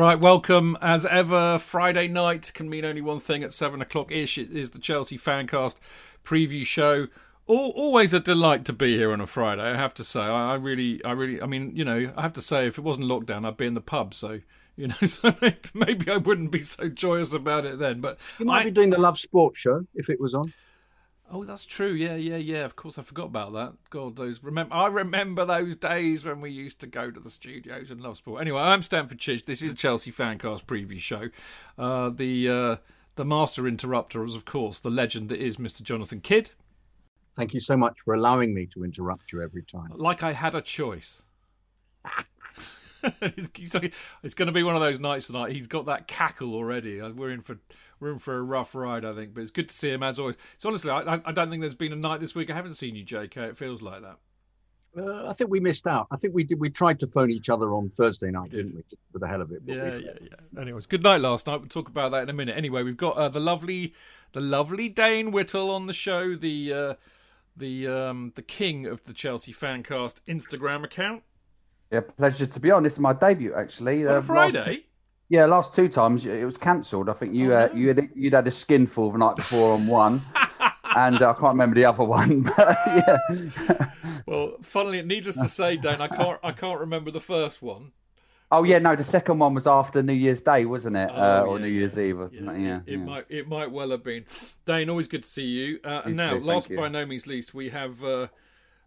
Right, welcome as ever. Friday night can mean only one thing at seven o'clock ish. It is the Chelsea Fancast preview show. All, always a delight to be here on a Friday. I have to say, I, I, really, I really, I mean, you know, I have to say, if it wasn't lockdown, I'd be in the pub. So, you know, so maybe, maybe I wouldn't be so joyous about it then. But you might I, be doing the Love Sports show if it was on. Oh, that's true. Yeah, yeah, yeah. Of course, I forgot about that. God, those remember. I remember those days when we used to go to the studios and love sport. Anyway, I'm Stamford Chidge. This is the Chelsea Fancast preview show. Uh, the uh, the master interrupter was, of course, the legend that is Mr. Jonathan Kydd. Thank you so much for allowing me to interrupt you every time. Like I had a choice. it's, it's going to be one of those nights tonight. He's got that cackle already. Uh, we're in for we're for a rough ride, I think. But it's good to see him as always. So honestly, I, I don't think there's been a night this week I haven't seen you, JK. It feels like that. Uh, I think we missed out. I think we did. We tried to phone each other on Thursday night, did. not we? For the hell of it. Yeah, yeah, yeah. Anyways, good night last night. We'll talk about that in a minute. Anyway, we've got uh, the lovely, the lovely Dayne Whittle on the show. The uh, the um, the king of the Chelsea Fancast Instagram account. Yeah, pleasure to be on. This is my debut actually. On uh, Friday. Last, yeah, last two times it was cancelled. I think you oh, uh, you had you'd had a skinful the night before on one, and uh, I can't remember the other one. But yeah. well, funnily, needless to say, Dan, I can't I can't remember the first one. Oh yeah, no, the second one was after New Year's Day, wasn't it, oh, uh, or New Year's Eve? Yeah, yeah, it, it might it might well have been. Dayne, always good to see you. Uh, and now, too, last by no means least, we have uh,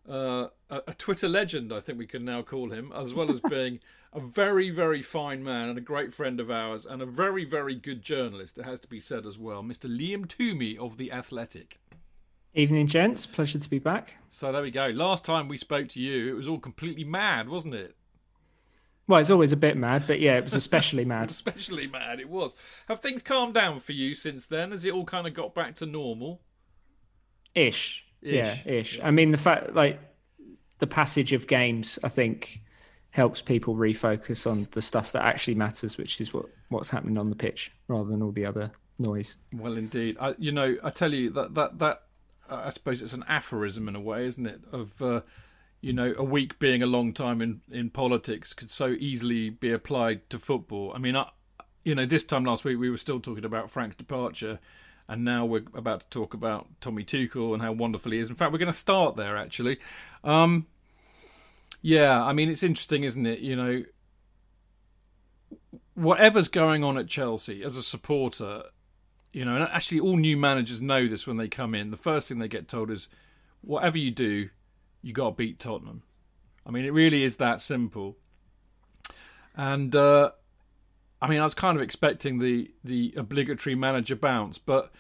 uh, a, a, Twitter legend, I think we can now call him, as well as being a very, very fine man and a great friend of ours, and a very, very good journalist, it has to be said as well, Mr. Liam Twomey of The Athletic. Evening, gents. Pleasure to be back. So there we go. Last time we spoke to you, it was all completely mad, wasn't it? Well, it's always a bit mad, but yeah, it was especially mad. especially mad, it was. Have things calmed down for you since then? Has it all kind of got back to normal? Ish. Ish. Yeah, ish. Yeah. I mean, the fact, like, the passage of games, I think, helps people refocus on the stuff that actually matters, which is what what's happening on the pitch, rather than all the other noise. Well, indeed, I, you know, I tell you that that that I suppose it's an aphorism in a way, isn't it? Of uh, you know, a week being a long time in in politics could so easily be applied to football. I mean, I, you know, this time last week we were still talking about Frank's departure and now we're about to talk about Tommy Tuchel and how wonderful he is. In fact, we're going to start there actually. Um, yeah, I mean it's interesting, isn't it? You know, whatever's going on at Chelsea as a supporter, you know, and actually all new managers know this when they come in. The first thing they get told is, whatever you do, you got to beat Tottenham. I mean, it really is that simple. And uh, I mean, I was kind of expecting the the obligatory manager bounce, but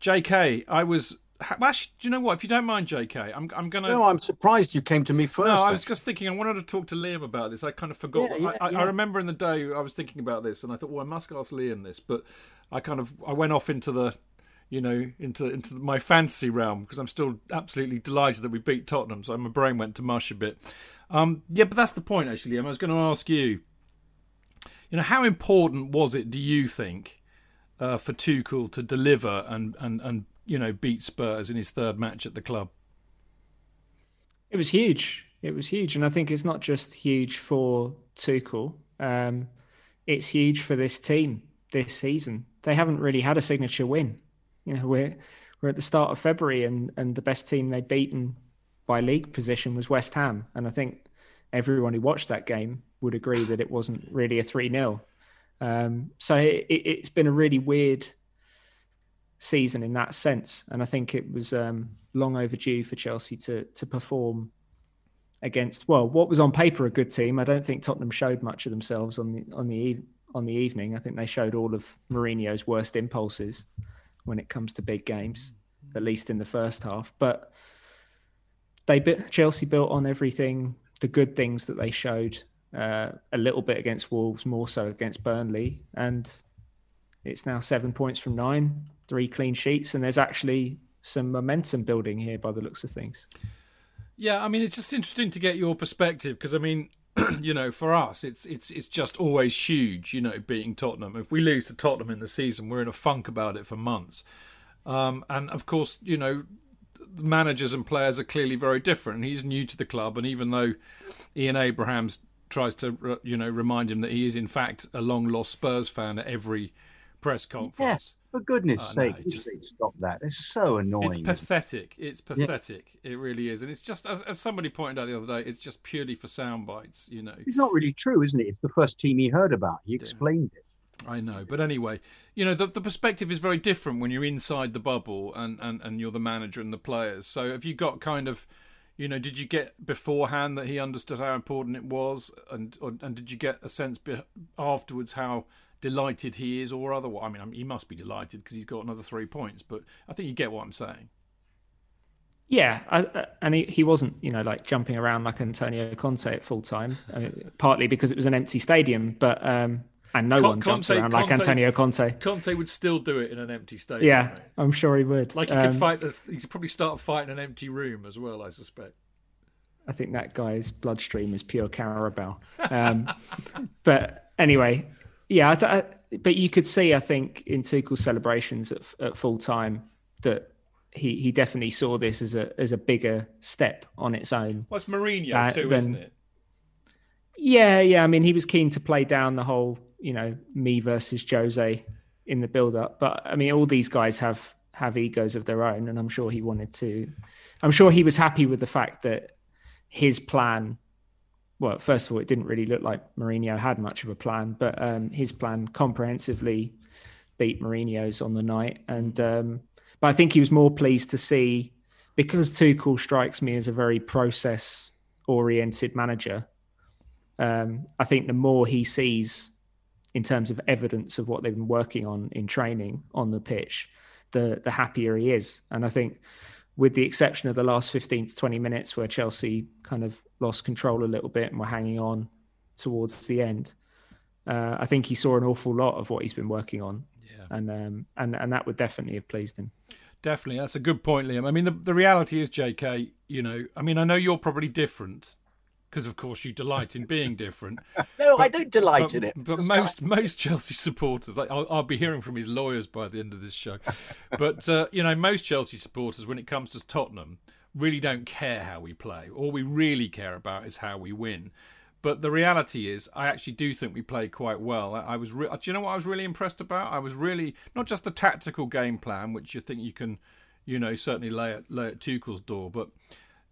J.K. I was. Actually, do you know what? If you don't mind, J.K., I'm I'm gonna. No, I'm surprised you came to me first. No, I was just thinking. I wanted to talk to Liam about this. I kind of forgot. Yeah, yeah, I, yeah. I, remember in the day I was thinking about this, and I thought, well, I must ask Liam this, but I kind of I went off into the you know, into into my fantasy realm because I'm still absolutely delighted that we beat Tottenham. So my brain went to mush a bit. Um, yeah, but that's the point actually. I was going to ask you you know, how important was it, do you think, uh, for Tuchel to deliver and, and, and, you know, beat Spurs in his third match at the club? It was huge. It was huge. And I think it's not just huge for Tuchel, um, it's huge for this team this season. They haven't really had a signature win. You know, we're, we're at the start of February and, and the best team they'd beaten by league position was West Ham. And I think everyone who watched that game would agree that it wasn't really a 3 0. Um, so it, has been a really weird season in that sense. And I think it was um, long overdue for Chelsea to, to perform against, well, what was on paper a good team. I don't think Tottenham showed much of themselves on the, on the, on the evening. I think they showed all of Mourinho's worst impulses when it comes to big games, at least in the first half. But they Chelsea built on everything, the good things that they showed uh, a little bit against Wolves, more so against Burnley, and it's now seven points from nine, three clean sheets, and there's actually some momentum building here by the looks of things. Yeah, I mean, it's just interesting to get your perspective because I mean, you know, for us, it's it's it's just always huge. You know, beating Tottenham. If we lose to Tottenham in the season, we're in a funk about it for months. Um, and of course, you know, managers and players are clearly very different. He's new to the club, and even though Ian Abrahams tries to you know remind him that he is in fact a long lost Spurs fan at every press conference. Yeah, for goodness' oh, sake, no, just, stop that! It's so annoying. It's pathetic. It's pathetic. Yeah. It really is, and it's just as, as somebody pointed out the other day, it's just purely for sound bites. You know, it's not really true, isn't it? It's the first team he heard about. He explained yeah. it. I know, but anyway, you know the the perspective is very different when you're inside the bubble and, and, and you're the manager and the players. So have you got kind of, you know, did you get beforehand that he understood how important it was, and or, and did you get a sense be, afterwards how delighted he is or otherwise? I mean, I mean he must be delighted because he's got another three points, but I think you get what I'm saying. Yeah, I, and he, he wasn't, you know, like jumping around like Antonio Conte at full time, I mean, partly because it was an empty stadium, but um, and no Con- one jumps Conte, around like Conte, Antonio Conte. Conte would still do it in an empty stadium. Yeah, right? I'm sure he would. Like he um, could fight. He could probably start a fight in an empty room as well. I suspect. I think that guy's bloodstream is pure Carabao. Um, but anyway, yeah. I th- but you could see, I think, in Tuchel's celebrations at, at full time that he he definitely saw this as a as a bigger step on its own. Well, it's Mourinho uh, too, than, isn't it? Yeah, yeah. I mean, he was keen to play down the whole you know me versus Jose in the build up. But I mean, all these guys have have egos of their own, and I'm sure he wanted to. I'm sure he was happy with the fact that his plan. Well, first of all, it didn't really look like Mourinho had much of a plan, but um, his plan comprehensively beat Mourinho's on the night. And um, but I think he was more pleased to see because Tuchel strikes me as a very process oriented manager. Um, I think the more he sees in terms of evidence of what they've been working on in training on the pitch, the the happier he is. And I think, with the exception of the last 15 to 20 minutes where Chelsea kind of lost control a little bit and were hanging on towards the end, uh, I think he saw an awful lot of what he's been working on. Yeah. And um, and and that would definitely have pleased him. Definitely, that's a good point, Liam. I mean, the the reality is, J.K. You know, I mean, I know you're probably different because of course you delight in being different. no, but, I don't delight but, in it. But most most Chelsea supporters, I'll, I'll, be hearing from his lawyers by the end of this show. but uh, you know, most Chelsea supporters, when it comes to Tottenham, really don't care how we play. All we really care about is how we win. But the reality is, I actually do think we played quite well. I, I was, re- do you know what I was really impressed about? I was really not just the tactical game plan, which you think you can, you know, certainly lay at lay at Tuchel's door, but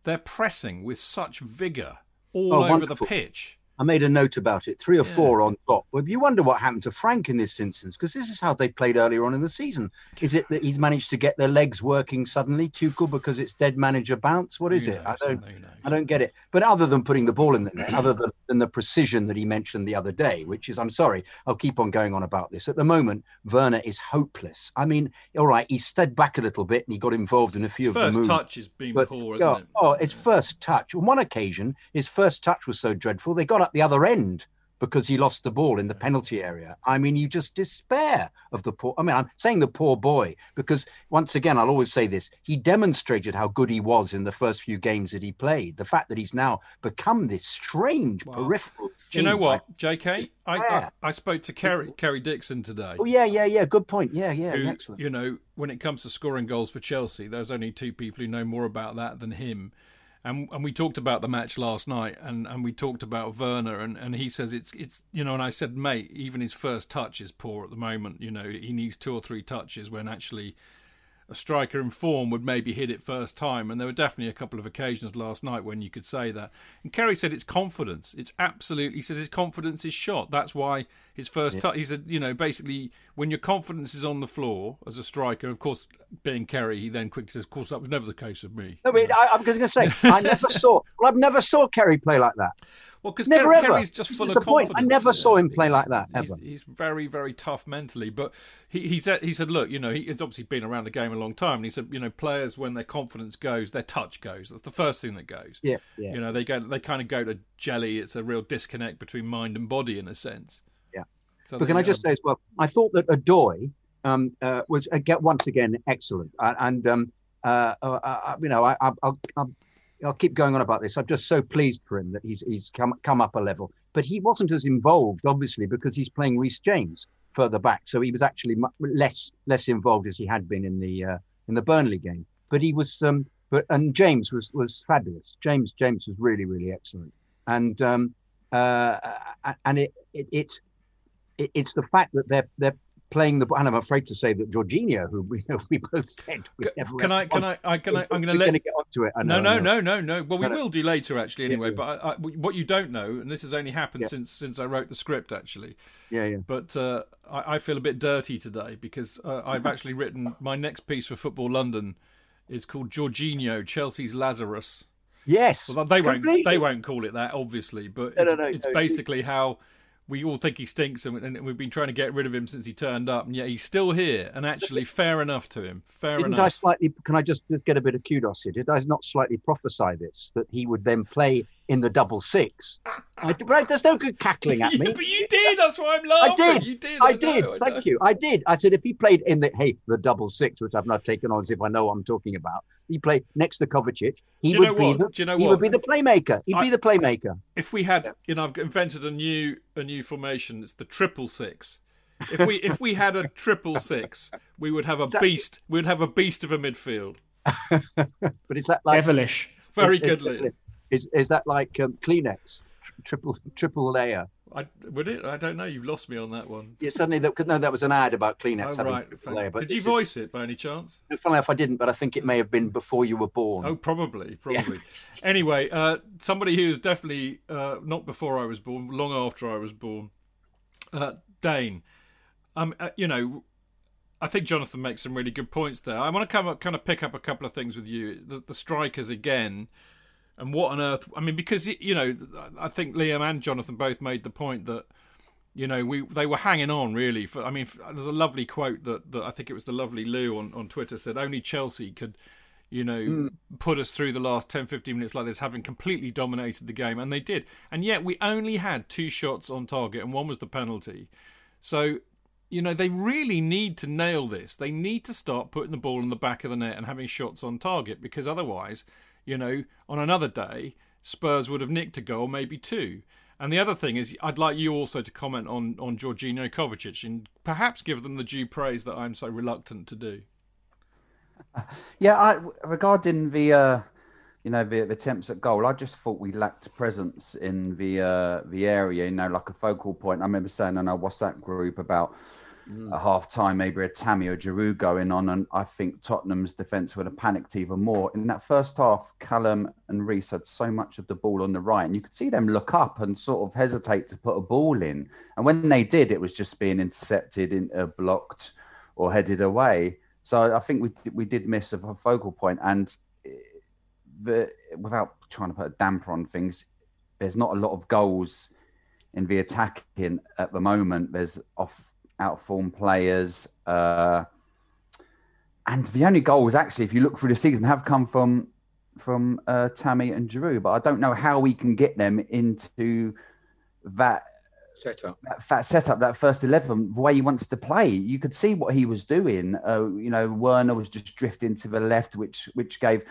they're pressing with such vigor all oh, over the pitch. I made a note about it, three or yeah. four on top. Well, you wonder what happened to Frank in this instance, because this is how they played earlier on in the season. Is it that he's managed to get their legs working suddenly, Tuchel, because it's dead manager bounce? What is Who it? Knows? I don't, I don't get it. But other than putting the ball in the net, other than, than the precision that he mentioned the other day, which is, I'm sorry, I'll keep on going on about this. At the moment, Werner is hopeless. I mean, all right, he stepped back a little bit and he got involved in a few his of the moves. First touch has been but, poor, isn't oh, it? Oh, it's first touch. On one occasion, his first touch was so dreadful, they got up the other end because he lost the ball in the penalty area. I mean, you just despair of the poor. I mean, I'm saying the poor boy because once again, I'll always say this: he demonstrated how good he was in the first few games that he played. The fact that he's now become this strange wow. peripheral. Do you know what, like, J.K. I, I, I spoke to Kerry Kerry Dixon today. Oh yeah, yeah, yeah. Good point. Yeah, yeah. Who, excellent. You know, when it comes to scoring goals for Chelsea, there's only two people who know more about that than him and and we talked about the match last night, and, and we talked about Werner, and, and he says it's it's you know, and I said, mate, even his first touch is poor at the moment. You know, he needs two or three touches when actually a striker in form would maybe hit it first time. And there were definitely a couple of occasions last night when you could say that. And Kerry said it's confidence. It's absolutely. He says his confidence is shot. That's why his first yeah. touch. He said, you know, basically when your confidence is on the floor as a striker. Of course, being Kerry, he then quickly says, "Of course, that was never the case of me." No, but I, am going to say I never saw. Well, I've never saw Kerry play like that. Well, because Kerry, Kerry's just full of confidence. I never saw him play like that ever. He's, he's, very, very tough mentally. But he, he said, he said, look, you know, he's obviously been around the game a long time, and he said, you know, players when their confidence goes, their touch goes. That's the first thing that goes. Yeah, yeah. You know, they go, they kind of go to jelly. It's a real disconnect between mind and body in a sense. Yeah. So but can I just say as well? I thought that Odoi um, uh, was uh, once again excellent, uh, and um, uh, uh, uh, you know, I, I, I'll, I'll I'll keep going on about this. I'm just so pleased for him that he's he's come come up a level. But he wasn't as involved, obviously, because he's playing Reece James further back. So he was actually less less involved as he had been in the uh, in the Burnley game. But he was um, but and James was was fabulous. James James was really really excellent. And um, uh, and it, it, it, it it's the fact that they're they're playing the. And I'm afraid to say that Jorginho, who we we both said we never. Can I? Can I? I can. I, I'm going to let. get onto it. Know, no, no, no, no, no. Well, we no, will do later, actually. Anyway, yeah, yeah. but I, I, what you don't know, and this has only happened yeah. since since I wrote the script, actually. Yeah, yeah. But uh, I, I, feel a bit dirty today because uh, I've actually written my next piece for Football London is called Jorginho, Chelsea's Lazarus. Yes. Well, they won't. They won't call it that, obviously, but no, it's, no, no, it's basically how we all think he stinks, and, and, we've been trying to get rid of him since he turned up, and yet he's still here. And actually, fair enough to him. Fair Didn't enough. I slightly? Can I just get a bit of kudos here? Did I not slightly prophesy this that he would then play in the double six. I, right, there's no good cackling at me. but you did. That's why I'm laughing. I did. You did. I, I did. Know, Thank I you. I did. I said if he played in the hey the double six, which I've not taken on as if I know what I'm talking about. He played next to Kovacic. He would be the. You know he what? would be the playmaker. He'd I, be the playmaker. If we had, you know, I've invented a new a new formation. It's the triple six. If we if we had a triple six, we would have a beast. We would have a beast of a midfield. but is that like devilish? Very good, is is that like um, Kleenex, triple triple layer? I, would it? I don't know. You've lost me on that one. Yeah, suddenly that no, that was an ad about Kleenex. Oh, right. Layer, Did you voice is, it by any chance? Funnily enough, I didn't, but I think it may have been before you were born. Oh, probably, probably. Yeah. anyway, uh, somebody who was definitely uh, not before I was born, long after I was born. Uh, Dayne, um, uh, you know, I think Jonathan makes some really good points there. I want to come up, kind of pick up a couple of things with you. The, the strikers again and what on earth? I mean, because you know, I think Liam and Jonathan both made the point that you know we they were hanging on really. For I mean, there's a lovely quote that, that I think it was the lovely Lou on, on Twitter said only Chelsea could you know mm. put us through the last 10 15 minutes like this having completely dominated the game and they did and yet we only had two shots on target and one was the penalty so you know they really need to nail this they need to start putting the ball in the back of the net and having shots on target because otherwise you know, on another day, Spurs would have nicked a goal, maybe two. And the other thing is, I'd like you also to comment on on Jorginho Kovacic and perhaps give them the due praise that I'm so reluctant to do. Yeah, I, regarding the uh, you know the, the, attempts at goal, I just thought we lacked presence in the uh, the area. You know, like a focal point. I remember saying in our WhatsApp group about mm. at half time, maybe a Tammy or Giroud going on. And I think Tottenham's defence would have panicked even more. In that first half, Callum and Reece had so much of the ball on the right, and you could see them look up and sort of hesitate to put a ball in. And when they did, it was just being intercepted, in, uh, blocked, or headed away. So I think we we did miss a focal point, and eh, the, without trying to put a damper on things, there's not a lot of goals in the attacking at the moment. There's off outform players. Uh, and the only goals, actually, if you look through the season, have come from from uh, Tammy and Giroud. But I don't know how we can get them into that setup, that, that setup, that first eleven, the way he wants to play. You could see what he was doing. Uh, you know, Werner was just drifting to the left, which which gave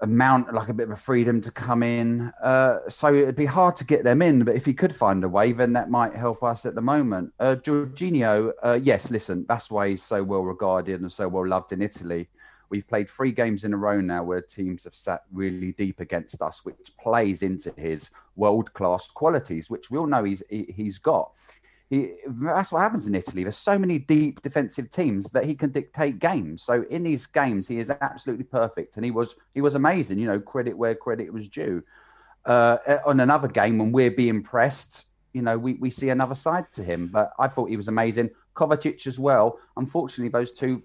amount like a bit of a freedom to come in. Uh, so it'd be hard to get them in, but if he could find a way, then that might help us at the moment. Uh, Jorginho, uh, yes, listen, that's why he's so well regarded and so well loved in Italy. We've played three games in a row now where teams have sat really deep against us, which plays into his world class qualities, which we all know he's he, he's got. He, that's what happens in Italy. There's so many deep defensive teams that he can dictate games. So in these games, he is absolutely perfect, and he was he was amazing. You know, credit where credit was due. Uh, on another game, when we're being pressed, you know, we, we see another side to him. But I thought he was amazing. Kovacic as well. Unfortunately, those two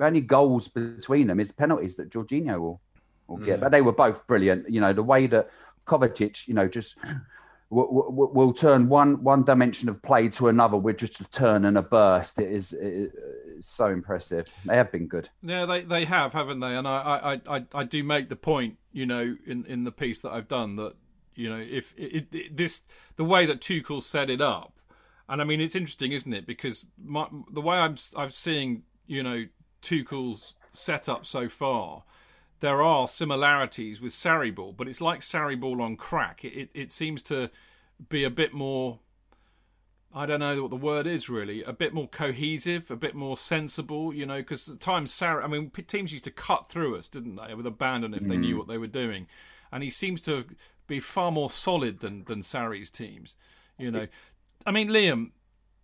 the only goals between them is penalties that Jorginho will, will get. Mm. But they were both brilliant. You know, the way that Kovacic, you know, just will, will turn one one dimension of play to another with just a turn and a burst. It is, it is so impressive. They have been good. Yeah, they they have, haven't they? And I I, I, I do make the point, you know, in, in the piece that I've done that you know if it, it, this the way that Tuchel set it up, and I mean it's interesting, isn't it? Because my, the way I'm I'm seeing you know Tuchel's setup so far there are similarities with Sarri ball, but it's like Sarri ball on crack. It, it, it seems to be a bit more. I don't know what the word is really. A bit more cohesive, a bit more sensible, you know. Because at times Sarri, I mean, teams used to cut through us, didn't they, with abandon if mm. they knew mm. what they were doing. And he seems to be far more solid than than Sarri's teams. You know, I mean, Liam,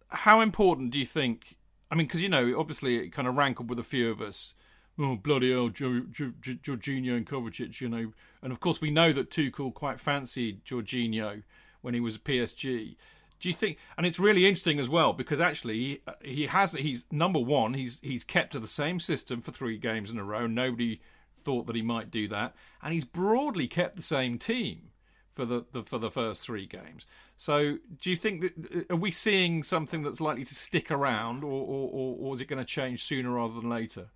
how important do you think? I mean, because you know, obviously, it kind of rankled with a few of us. Oh bloody hell, Jorginho and Kovacic, you know, and of course we know that Tuchel quite fancied Jorginho when he was at PSG. Do you think? And it's really interesting as well because actually he, he has he's number one. He's he's kept to the same system for three games in a row. Nobody thought that he might do that, and he's broadly kept the same team for the, the, for the first three games. So, do you think that uh, are we seeing something that's likely to stick around, or or, or, or is it going to change sooner rather than later?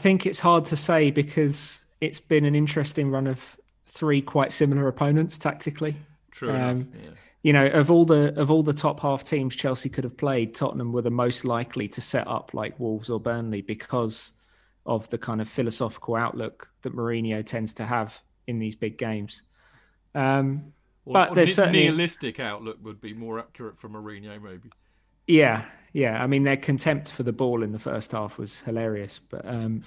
I think it's hard to say because it's been an interesting run of three quite similar opponents tactically. True. Um, yeah. You know, of all the of all the top half teams Chelsea could have played, Tottenham were the most likely to set up like Wolves or Burnley because of the kind of philosophical outlook that Mourinho tends to have in these big games. Um, but there's certainly nihilistic outlook would be more accurate for Mourinho, maybe. Yeah, yeah. I mean, their contempt for the ball in the first half was hilarious, but um,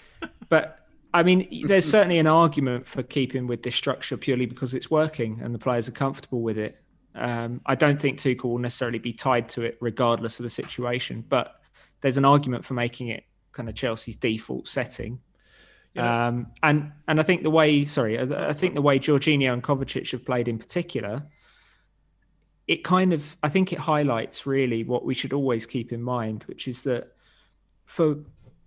but I mean, there's certainly an argument for keeping with this structure purely because it's working and the players are comfortable with it. Um, I don't think Tuchel will necessarily be tied to it regardless of the situation, but there's an argument for making it kind of Chelsea's default setting. Yeah. Um, and and I think the way, sorry, I, I think the way Jorginho and Kovacic have played in particular, it kind of, I think it highlights really what we should always keep in mind, which is that for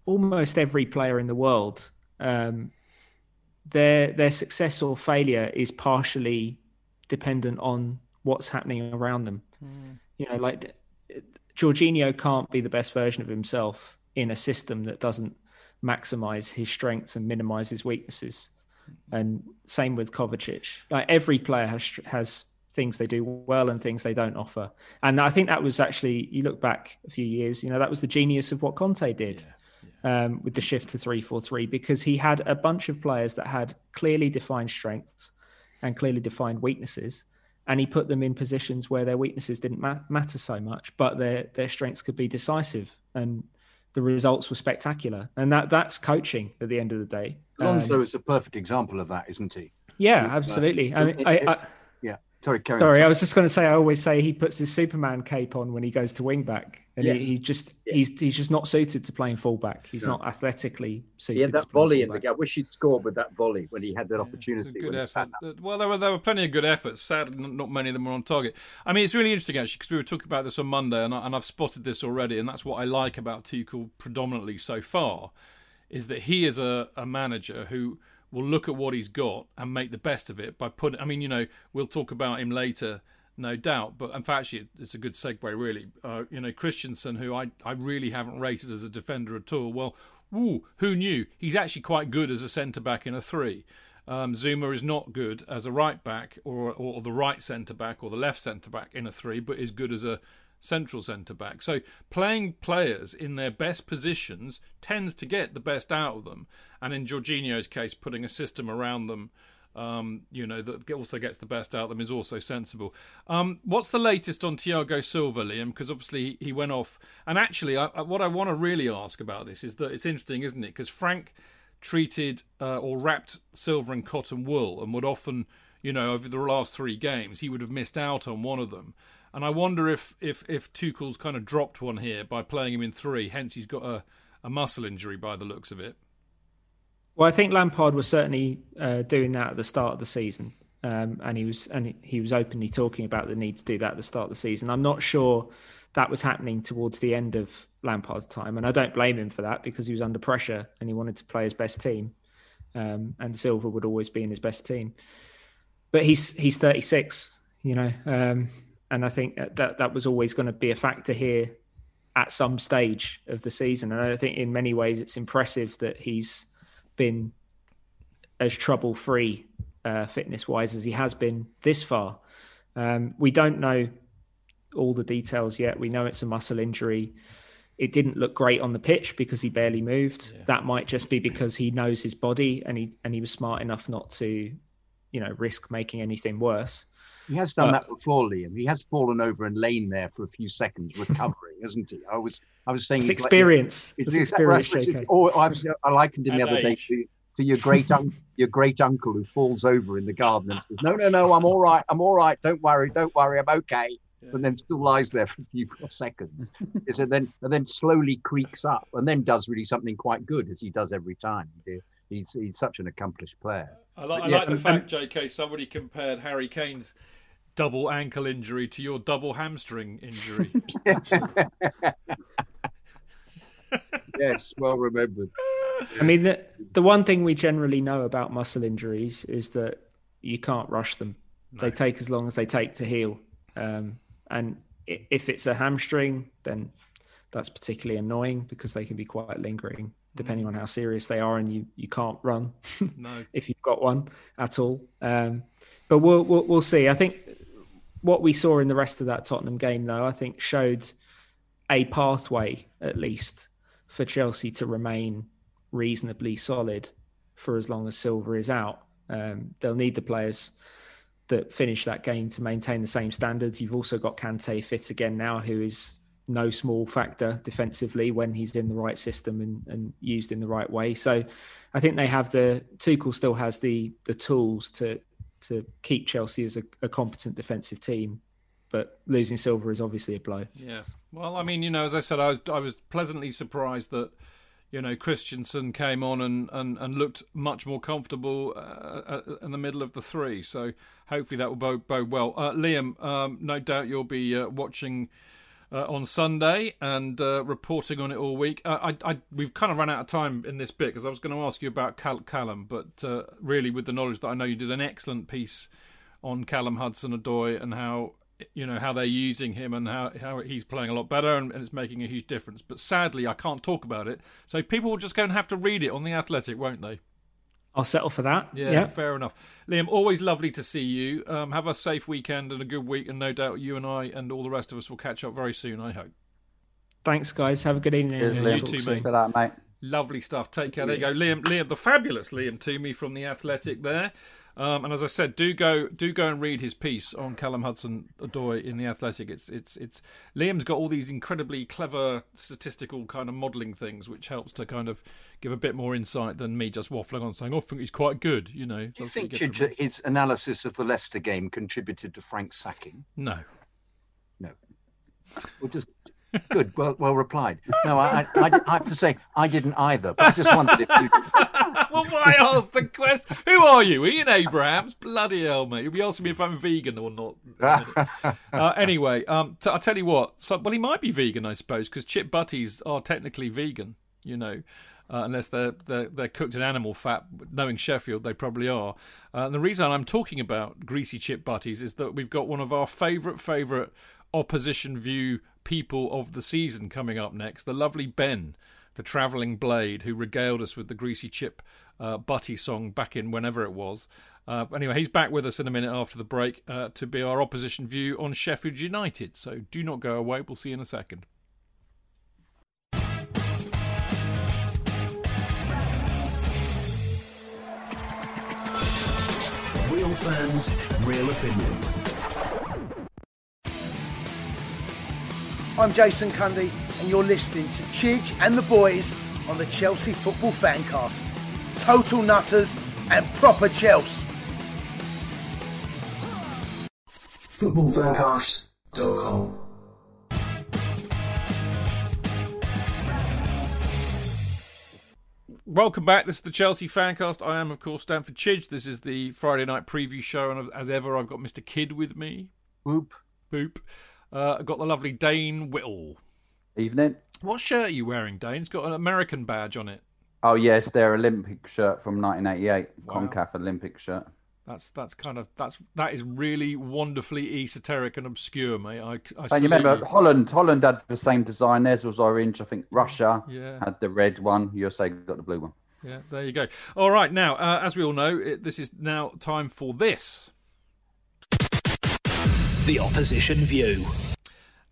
almost every player in the world, um, their their success or failure is partially dependent on what's happening around them. Mm. You know, like Jorginho can't be the best version of himself in a system that doesn't maximize his strengths and minimize his weaknesses. And same with Kovacic. Like every player has has things they do well and things they don't offer. And I think that was actually you look back a few years, you know, that was the genius of what Conte did. Yeah. Um, with the shift to 343 because he had a bunch of players that had clearly defined strengths and clearly defined weaknesses and he put them in positions where their weaknesses didn't ma- matter so much but their their strengths could be decisive and the results were spectacular, and that that's coaching at the end of the day. Alonso um, is a perfect example of that, isn't he? Yeah, absolutely. Uh, I mean, I, I, yeah. Sorry, Karen. Sorry, I was just going to say. I always say he puts his Superman cape on when he goes to wing back, and yeah. he, he, just yeah. he's he's just not suited to playing fullback. He's no. not athletically suited. Yeah, had that volley in the game. I wish he'd scored with that volley when he had that opportunity. Good effort. Well, there were there were plenty of good efforts. Sadly, not many of them were on target. I mean, it's really interesting actually because we were talking about this on Monday, and, I, and I've spotted this already, and that's what I like about Tuchel predominantly so far, is that he is a, a manager who will look at what he's got and make the best of it by putting. I mean, you know, we'll talk about him later, no doubt. But in fact, actually, it's a good segue, really. Uh, you know, Christensen, who I I really haven't rated as a defender at all. Well, woo, who knew? He's actually quite good as a centre back in a three. Um, Zouma is not good as a right back or, or the right centre back or the left centre back in a three, but is good as a central centre back. So playing players in their best positions tends to get the best out of them. And in Jorginho's case, putting a system around them, um, you know, that also gets the best out of them is also sensible. Um, what's the latest on Thiago Silva, Liam? Because obviously he went off. And actually, I, what I want to really ask about this is that it's interesting, isn't it? Because Frank treated uh, or wrapped Silva in cotton wool and would often, you know, over the last three games, he would have missed out on one of them. And I wonder if if if Tuchel's kind of dropped one here by playing him in three. Hence, he's got a, a muscle injury by the looks of it. Well, I think Lampard was certainly uh, doing that at the start of the season, um, and he was and he was openly talking about the need to do that at the start of the season. I'm not sure that was happening towards the end of Lampard's time, and I don't blame him for that because he was under pressure and he wanted to play his best team, um, and Silva would always be in his best team. But he's he's 36, you know. Um, and I think that that was always going to be a factor here at some stage of the season. And I think in many ways it's impressive that he's been as trouble free uh, fitness wise as he has been this far. Um, we don't know all the details yet. We know it's a muscle injury. It didn't look great on the pitch because he barely moved. Yeah. That might just be because he knows his body and he and he was smart enough not to, you know, risk making anything worse. He has done that before, Liam. He has fallen over and lain there for a few seconds recovering, hasn't he? I was I was saying it's experience. Like, it's, it's experience. Like, or I, was, I likened him the other day to, for your great uncle, your great uncle who falls over in the garden and says, "No, no, no, I'm all right. I'm all right. Don't worry. Don't worry. I'm okay." Yeah. And then still lies there for a few seconds, and then and then slowly creaks up, and then does really something quite good as he does every time. He's he's such an accomplished player. I like, I yeah, like the fact, J.K. Somebody compared Harry Kane's double ankle injury to your double hamstring injury. yes, well remembered. I mean, the, the one thing we generally know about muscle injuries is that you can't rush them. No. They take as long as they take to heal. Um, and if it's a hamstring, then that's particularly annoying because they can be quite lingering depending on how serious they are, and you you can't run no. if you've got one at all. Um, but we'll, we'll, we'll see. I think what we saw in the rest of that Tottenham game, though, I think showed a pathway at least for Chelsea to remain reasonably solid for as long as Silva is out. Um, they'll need the players that finish that game to maintain the same standards. You've also got Kante fit again now, who is no small factor defensively when he's in the right system and, and used in the right way. So I think they have the Tuchel still has the the tools to to keep Chelsea as a, a competent defensive team. But losing Silva is obviously a blow. Yeah. Well, I mean, you know, as I said, I was I was pleasantly surprised that you know Christensen came on and, and, and looked much more comfortable uh, uh, in the middle of the three. So hopefully that will bode, bode well. Uh, Liam, um, no doubt you'll be uh, watching uh, on Sunday and uh, reporting on it all week. Uh, I, I, we've kind of run out of time in this bit because I was going to ask you about Cal- Callum, but uh, really, with the knowledge that I know you did an excellent piece on Callum Hudson-Odoi and how you know how they're using him and how how he's playing a lot better and, and, it's making a huge difference. But sadly, I can't talk about it, so people will just go and have to read it on the Athletic, won't they? I'll settle for that. Yeah, yeah, fair enough. Liam, always lovely to see you. Um, have a safe weekend and a good week, and no doubt you and I and all the rest of us will catch up very soon. I hope. Thanks, guys. Have a good evening. Cheers, Liam. You too, mate. For that, mate. Lovely stuff. Take care. There you go, Liam. Liam, the fabulous Liam Twomey from the Athletic there. Um, and as I said, do go do go and read his piece on Callum Hudson Odoi in the Athletic. It's it's it's Liam's got all these incredibly clever statistical kind of modelling things, which helps to kind of give a bit more insight than me just waffling on saying, "Oh, I think he's quite good." You know. Do you think his analysis of the Leicester game contributed to Frank's sacking? No. No. Well, just Good, well, well replied. No, I, I, I, have to say I didn't either. But I just wondered if you. well, why ask the question? Who are you, Ian Abrahams? Bloody hell, mate! You'll be asking me if I'm vegan or not. uh, anyway, um, t- I'll tell you what. So, well, he might be vegan, I suppose, because chip butties are technically vegan. You know. Uh, unless they're, they're, they're cooked in animal fat. Knowing Sheffield, they probably are. Uh, and the reason I'm talking about greasy chip butties is that we've got one of our favourite favourite opposition view people of the season coming up next. The lovely Ben, the travelling blade, who regaled us with the Greasy Chip uh, Butty song back in whenever it was. Uh, anyway, he's back with us in a minute after the break uh, to be our opposition view on Sheffield United. So do not go away. We'll see you in a second. Real fans, real opinions. I'm Jason Cundy, and you're listening to Chidge and the boys on the Chelsea Football Fancast. Total nutters and proper Chelsea. Footballfancast.com Welcome back. This is the Chelsea Fancast. I am, of course, Stamford Chidge. This is the Friday night preview show, and as ever, I've got Mr. Kydd with me. Boop. Boop. Uh, I've got the lovely Dayne Whittle. Evening. What shirt are you wearing, Dayne? It's got an American badge on it. Oh yes, their Olympic shirt from 1988, wow. Concacaf Olympic shirt. That's that's kind of that's that is really wonderfully esoteric and obscure, mate. I, I and you remember Holland? Holland had the same design. Theirs was orange. I think Russia yeah. had the red one. USA got the blue one. Yeah, there you go. All right, now uh, as we all know, it, this is now time for this. The Opposition View.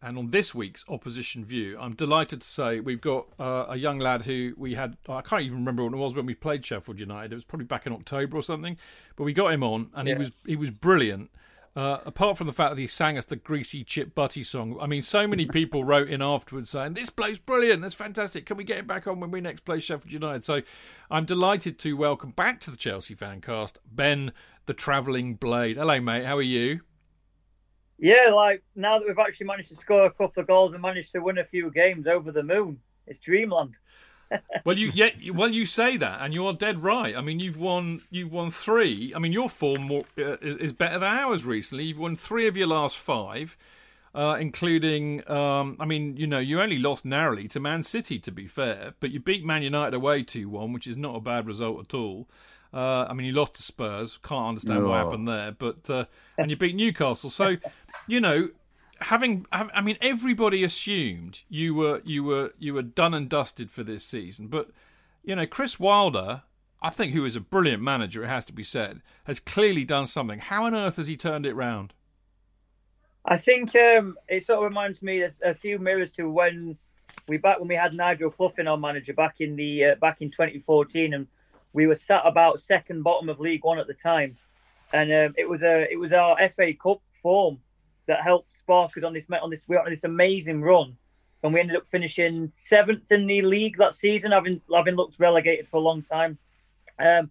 And on this week's Opposition View, I'm delighted to say we've got uh, a young lad who we had, I can't even remember when it was when we played Sheffield United. It was probably back in October or something. But we got him on and yeah. he was he was brilliant. Uh, apart from the fact that he sang us the greasy chip butty song, I mean, so many people wrote in afterwards saying this bloke's brilliant, that's fantastic. Can we get him back on when we next play Sheffield United? So, I'm delighted to welcome back to the Chelsea Fancast Ben, the travelling blade. Hello, mate. How are you? Yeah, like now that we've actually managed to score a couple of goals and managed to win a few games over the moon, it's dreamland. well, you yeah, well you say that, and you're dead right. I mean, you've won you've won three. I mean, your form more, uh, is, is, better than ours recently. You've won three of your last five, uh, including. Um, I mean, you know, you only lost narrowly to Man City, to be fair, but you beat Man United away two one, which is not a bad result at all. Uh, I mean, you lost to Spurs. Can't understand no. what happened there, but uh, and you beat Newcastle. So, you know, having I mean everybody assumed you were you were you were done and dusted for this season, but you know Chris Wilder, I think who is a brilliant manager, it has to be said, has clearly done something. How on earth has he turned it round? I think um, it sort of reminds me of a few mirrors to when we back when we had Nigel Clough in our manager back in the uh, back in 2014, and we were sat about second bottom of League One at the time, and um, it was a it was our FA Cup form that helped spark us on this on this we on this amazing run, and we ended up finishing seventh in the league that season, having having looked relegated for a long time. Um,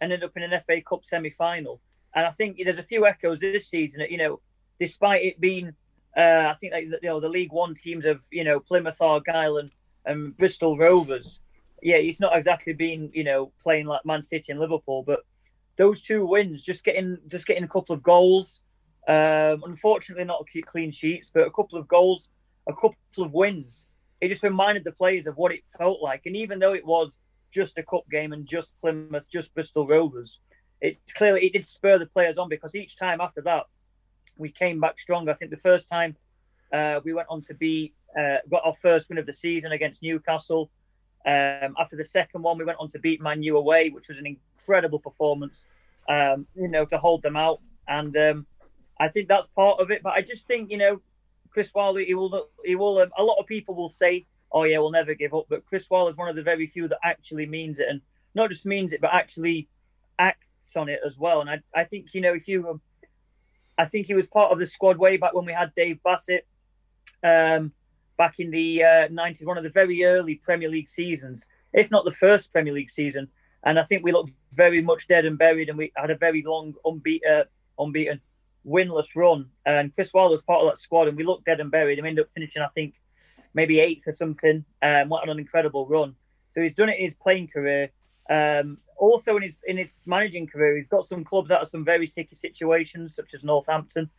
ended up in an FA Cup semi final, and I think there's a few echoes this season. That, you know, despite it being, uh, I think you know the League One teams of you know Plymouth Argyle and, and Bristol Rovers. Yeah, he's not exactly been you know playing like Man City and Liverpool, but those two wins, just getting just getting a couple of goals, um, unfortunately, not clean sheets, but a couple of goals, a couple of wins. It just reminded the players of what it felt like. And even though it was just a cup game and just Plymouth, just Bristol Rovers, it's clearly it did spur the players on because each time after that, we came back stronger. I think the first time uh, we went on to be uh, got our first win of the season against Newcastle. Um, after the second one, we went on to beat Man U away, which was an incredible performance. Um, you know, to hold them out, and um, I think that's part of it. But I just think, you know, Chris Wilder, he will, he will. Um, a lot of people will say, "Oh yeah, we'll never give up," but Chris Wilder is one of the very few that actually means it, and not just means it, but actually acts on it as well. And I, I think, you know, if you, um, I think he was part of the squad way back when we had Dave Bassett, um, back in the uh, 90s, one of the very early Premier League seasons, if not the first Premier League season. And I think we looked very much dead and buried, and we had a very long unbeaten, uh, unbeaten winless run. And Chris Wilder was part of that squad, and we looked dead and buried. And we ended up finishing, I think, maybe eighth or something. Um, an incredible run. So he's done it in his playing career. Um, also in his in his managing career, he's got some clubs out of some very sticky situations, such as Northampton.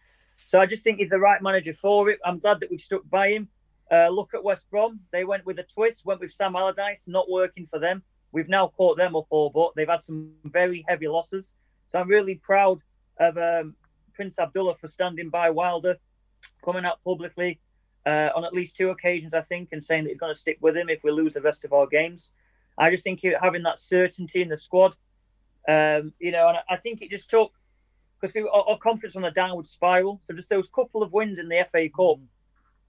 So I just think he's the right manager for it. I'm glad that we've stuck by him. Uh, look at West Brom; they went with a twist, went with Sam Allardyce, not working for them. We've now caught them up all, but they've had some very heavy losses. So I'm really proud of um, Prince Abdullah for standing by Wilder, coming out publicly uh, on at least two occasions, I think, and saying that he's going to stick with him if we lose the rest of our games. I just think having that certainty in the squad, um, you know, and I think it just took because our, our confidence on the downward spiral. So just those couple of wins in the FA Cup.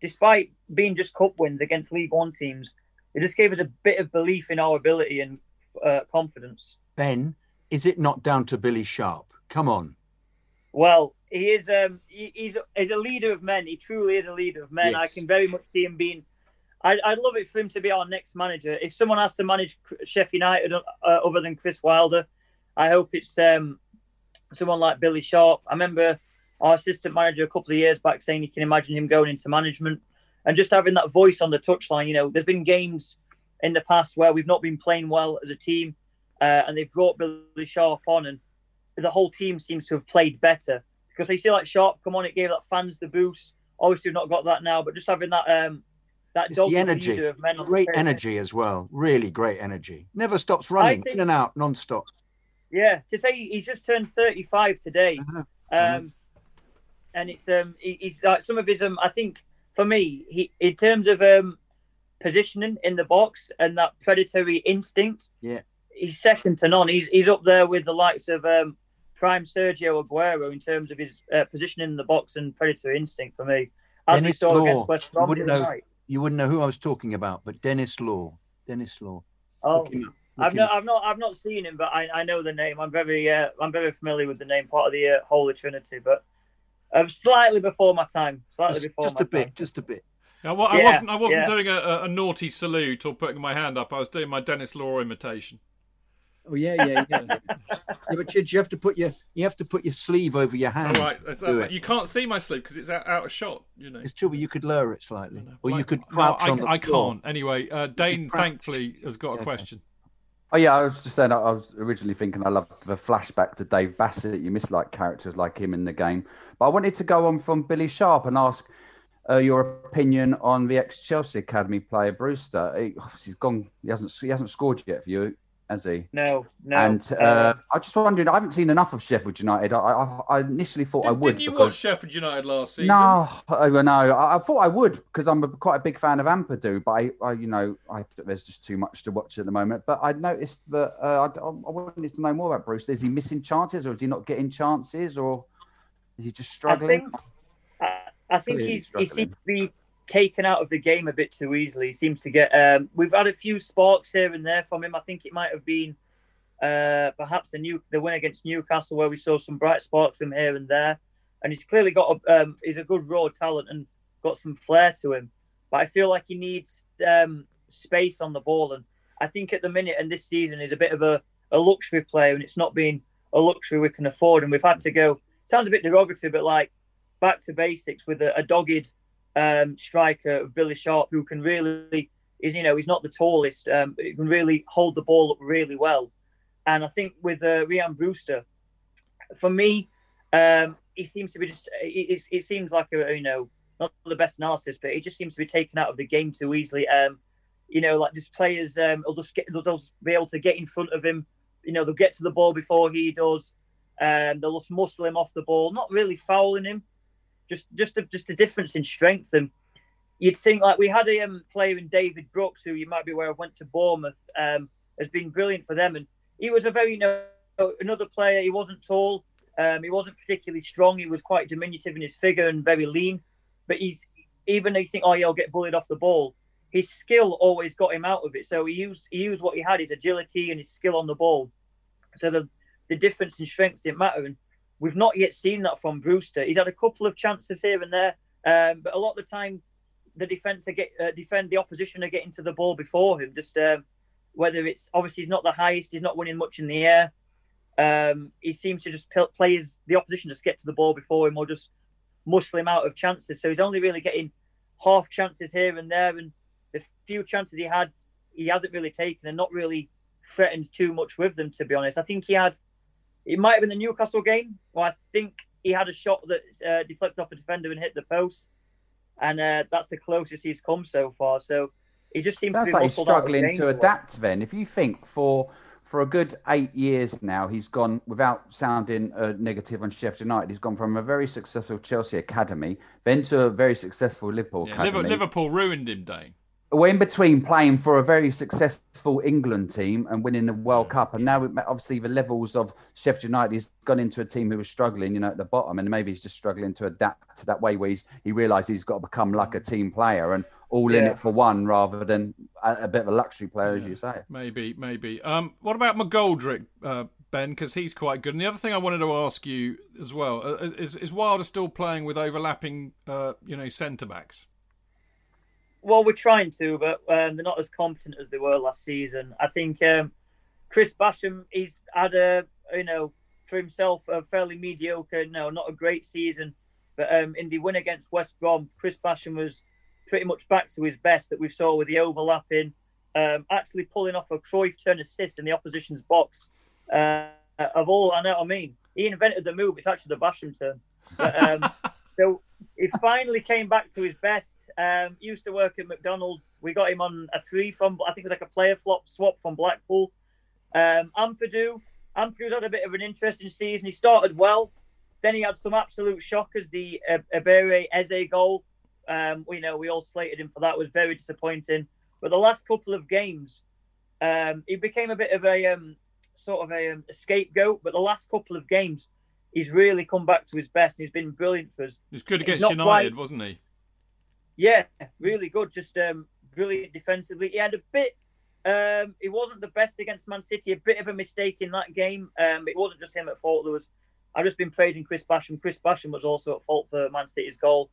Despite being just cup wins against League One teams, it just gave us a bit of belief in our ability and uh, confidence. Ben, is it not down to Billy Sharp? Come on. Well, he is um he, he's he's a leader of men. He truly is a leader of men. Yes. I can very much see him being. I, I'd love it for him to be our next manager. If someone has to manage Sheffield United uh, other than Chris Wilder, I hope it's um, someone like Billy Sharp. I remember our assistant manager a couple of years back saying he can imagine him going into management and just having that voice on the touchline. You know, there's been games in the past where we've not been playing well as a team, uh, and they've brought Billy Sharp on, and the whole team seems to have played better because they see like Sharp come on, it gave that fans the boost. Obviously, we've not got that now, but just having that um that the energy, great energy as well. Really great energy. Never stops running think, in and out non-stop. Yeah, to say he's just turned 35 today, uh-huh. um, and it's um he's like some of his um I think for me he in terms of um positioning in the box and that predatory instinct. Yeah, he's second to none. He's he's up there with the likes of um prime Sergio Aguero in terms of his uh, position in the box and predatory instinct for me. As Denis Law. you wouldn't know. Night. You wouldn't know who I was talking about, but Dennis Law. Dennis Law. Oh, I've not, I've not, I've not seen him, but I, I know the name. I'm very, uh, I'm very familiar with the name, part of the uh, Holy Trinity. But Um, slightly before my time. Slightly just, before just my a bit, just a bit. Now, well, I wasn't. I wasn't doing a, a, naughty salute or putting my hand up. I was doing my Denis Law imitation. Oh yeah, yeah, yeah. yeah. yeah but you, you have to put your you have to put your sleeve over your hand. All right, that, you can't see my sleeve because it's out, out, of shot. You know, it's true, but you could lower it slightly, or like, you could crouch no, on the I floor. can't. Anyway, uh, Dayne thankfully has got a question. Oh yeah, I was just saying. I was originally thinking I loved the flashback to Dave Bassett. You miss like characters like him in the game, but I wanted to go on from Billy Sharp and ask uh, your opinion on the ex-Chelsea academy player Brewster. He, has gone. He hasn't. He hasn't scored yet for you has he? No, no. And uh, I just wondered. I haven't seen enough of Sheffield United. I, I, I initially thought Did, I would. Didn't you because... watch Sheffield United last season? No, I, no. I, I thought I would because I'm a, quite a big fan of Ampadu, but I, I you know, I, there's just too much to watch at the moment. But I noticed that uh, I, I wanted to know more about Bruce. Is he missing chances, or is he not getting chances, or is he just struggling? I think, I, I think he's, he seems to be taken out of the game a bit too easily. He seems to get. Um, we've had a few sparks here and there from him. I think it might have been uh, perhaps the new the win against Newcastle where we saw some bright sparks from here and there, and he's clearly got a um, he's a good raw talent and got some flair to him. But I feel like he needs um, space on the ball, and I think at the minute and this season is a bit of a, a luxury player, and it's not been a luxury we can afford, and we've had to go. Sounds a bit derogatory, but like back to basics with a, a dogged um, striker, Billy Sharp, who can really is you know he's not the tallest, um, but he can really hold the ball up really well. And I think with uh, Ryan Brewster, for me, um, he seems to be just. It, it, seems like a you know not the best analysis, but he just seems to be taken out of the game too easily. Um, you know, like just players um, will just get they'll just be able to get in front of him. You know, they'll get to the ball before he does. Um, they'll just muscle him off the ball, not really fouling him. Just just a, just a difference in strength. And you'd think like we had a um, player in David Brooks, who you might be aware of, went to Bournemouth, um, has been brilliant for them and he was a very you know another player. He wasn't tall. Um, he wasn't particularly strong. He was quite diminutive in his figure and very lean. But he's even though you think, oh yeah, I'll get bullied off the ball. His skill always got him out of it. So he used he used what he had, his agility and his skill on the ball. So the the difference in strength didn't matter. And we've not yet seen that from Brewster. He's had a couple of chances here and there, um, but a lot of the time, the defense get uh, defend the opposition are getting to the ball before him. Just um, whether it's obviously he's not the highest, he's not winning much in the air. Um, he seems to just play his, the opposition just get to the ball before him or just muscle him out of chances. So he's only really getting half chances here and there, and the few chances he had, he hasn't really taken and not really threatened too much with them. To be honest, I think he had. It might have been the Newcastle game, where I think he had a shot that uh, deflected off a defender and hit the post, and uh, that's the closest he's come so far. So he just seems Sounds to be like he's struggling to adapt. Then, if you think for for a good eight years now, he's gone without sounding uh, negative on Sheffield United. He's gone from a very successful Chelsea academy, then to a very successful Liverpool yeah, academy. Liverpool ruined him, Dayne. We're in between playing for a very successful England team and winning the World Cup, and now obviously the levels of Sheffield United, he's gone into a team who was struggling, you know, at the bottom, and maybe he's just struggling to adapt to that way where he's, he realises he's got to become like a team player and all yeah. in it for one rather than a, a bit of a luxury player, yeah. as you say. Maybe, maybe. Um, what about McGoldrick, uh, Ben? Because he's quite good. And the other thing I wanted to ask you as well uh, is, is Wilder still playing with overlapping, uh, you know, centre backs? Well, we're trying to, but um, they're not as competent as they were last season. I think um, Chris Basham, he's had a, you know, for himself a fairly mediocre, no, not a great season. But um, in the win against West Brom, Chris Basham was pretty much back to his best that we saw with the overlapping, um, actually pulling off a Cruyff turn assist in the opposition's box. Uh, of all, I know what I mean. He invented the move. It's actually the Basham turn. But, um, so he finally came back to his best. Um, used to work at McDonald's. We got him on a free from, I think it was like a player flop swap from Blackpool. Um, Ampadu, Ampadu's had a bit of an interesting season. He started well. Then he had some absolute shockers. The uh, Eberechi Eze goal um, you know, we all slated him for that. It was very disappointing. But the last couple of games, um, he became a bit of a um, sort of a, um, a, scapegoat. But the last couple of games, he's really come back to his best. And he's been brilliant for us. He's good against United, quite... wasn't he? Yeah, really good. Just um, brilliant defensively. He had a bit. Um, he wasn't the best against Man City. A bit of a mistake in that game. Um, it wasn't just him at fault. There was I've just been praising Chris Basham. Chris Basham was also at fault for Man City's goal.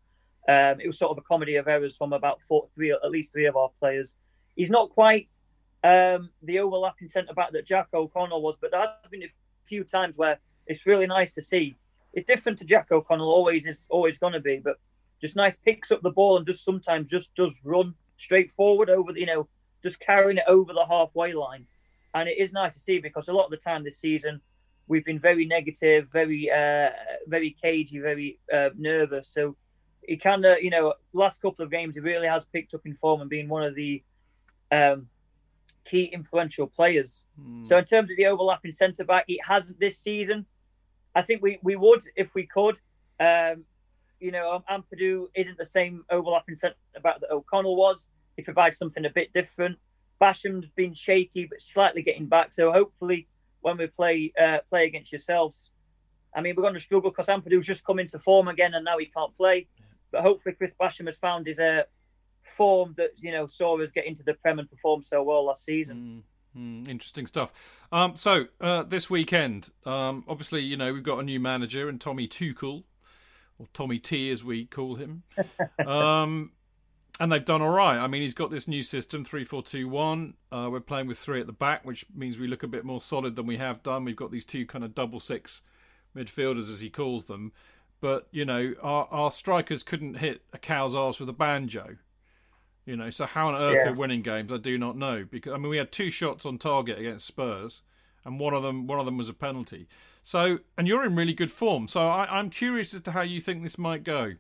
Um, it was sort of a comedy of errors from about four, three, at least three of our players. He's not quite um, the overlapping centre back that Jack O'Connell was, but there has been a few times where it's really nice to see. It's different to Jack O'Connell, always is always going to be, but just nice picks up the ball and just sometimes just does run straight forward over the, you know, just carrying it over the halfway line. And it is nice to see because a lot of the time this season we've been very negative, very, uh, very cagey, very uh, nervous. So he kind of, you know, last couple of games he really has picked up in form and been one of the um, key influential players. Mm. So in terms of the overlapping centre back, it hasn't this season. I think we, we would if we could. Um, you know, Ampadu isn't the same overlapping centre back that O'Connell was. He provides something a bit different. Basham's been shaky, but slightly getting back. So hopefully, when we play uh, play against yourselves, I mean, we're going to struggle because Ampadu's just come into form again, and now he can't play. But hopefully, Chris Basham has found his uh, form that you know saw us get into the Prem and perform so well last season. Mm, mm, interesting stuff. Um, so uh, this weekend, um, obviously, you know we've got a new manager and Tommy Tuchel, or Tommy T as we call him. um, and they've done all right. I mean, he's got this new system, three four two one. Uh, we're playing with three at the back, which means we look a bit more solid than we have done. We've got these two kind of double six midfielders, as he calls them. But you know, our our strikers couldn't hit a cow's arse with a banjo. You know, so how on earth yeah. they're winning games, I do not know. Because I mean, we had two shots on target against Spurs, and one of them one of them was a penalty. So, and you're in really good form. So I, I'm curious as to how you think this might go.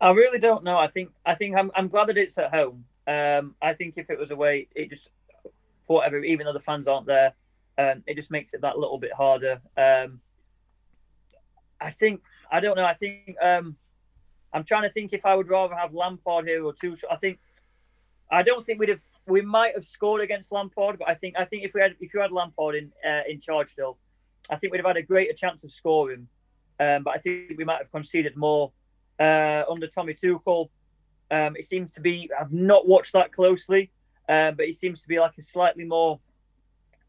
I really don't know. I think I think I'm I'm glad that it's at home. Um, I think if it was away, it just whatever. Even though the fans aren't there, um, it just makes it that little bit harder. Um, I think I don't know. I think um, I'm trying to think if I would rather have Lampard here or Tuchel. I think I don't think we'd have. We might have scored against Lampard, but I think I think if we had if you had Lampard in uh, in charge still, I think we'd have had a greater chance of scoring. Um, but I think we might have conceded more uh, under Tommy Tuchel. Um, it seems to be. I've not watched that closely, um, but it seems to be like a slightly more,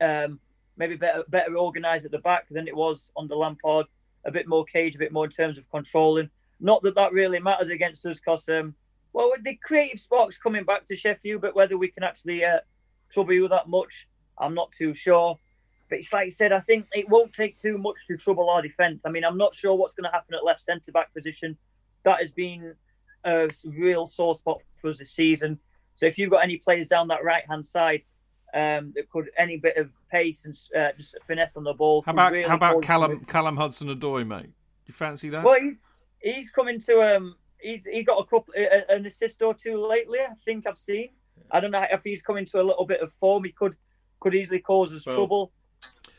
um, maybe better better organised at the back than it was under Lampard. A bit more cage, a bit more in terms of controlling. Not that that really matters against us because, um, well, the creative spark's coming back to Sheffield, but whether we can actually uh, trouble you that much, I'm not too sure. But it's like you said, I think it won't take too much to trouble our defence. I mean, I'm not sure what's going to happen at left centre back position. That has been a real sore spot for us this season. So if you've got any players down that right hand side um, that could any bit of pace and uh, just finesse on the ball. How about really how about Callum Callum Hudson Odoi, mate? Do you fancy that? Well, he's he's coming to um he's he got a couple an assist or two lately. I think I've seen. I don't know if he's coming to a little bit of form. He could could easily cause us well, trouble.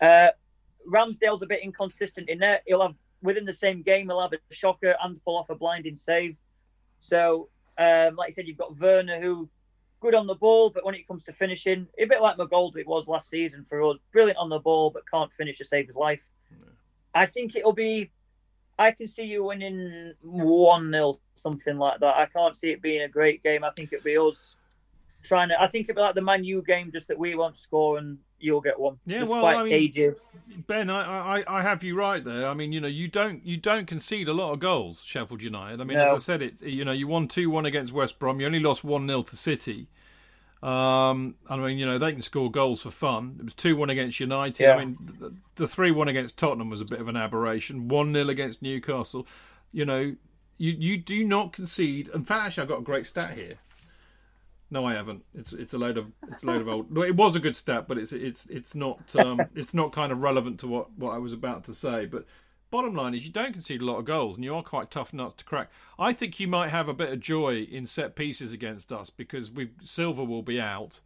Uh, Ramsdale's a bit inconsistent in there. He'll have within the same game he'll have a shocker and pull off a blinding save. So, um, like I said, you've got Werner who good on the ball, but when it comes to finishing, a bit like McGoldrick was last season for us, brilliant on the ball but can't finish to save his life. I think it'll be I can see you winning 1 0, something like that. I can't see it being a great game. I think it'll be us trying to. I think it'd be like the Man U game, just that we won't score and you'll get one. Yeah, well, I mean, Ben, I, I, I have you right there. I mean, you know, you don't you don't concede a lot of goals, Sheffield United. I mean, no. as I said, it you know you won two one against West Brom. You only lost one 0 to City. Um, I mean, you know, they can score goals for fun. It was 2 1 against United. Yeah. I mean, the 3 1 against Tottenham was a bit of an aberration. 1 0 against Newcastle. You know, you, you do not concede. In fact, actually, I've got a great stat here. No, I haven't. It's it's a load of it's a load of old. It was a good stat, but it's it's it's not um, it's not kind of relevant to what what I was about to say. But bottom line is you don't concede a lot of goals and you are quite tough nuts to crack. I think you might have a bit of joy in set pieces against us because we Silva will be out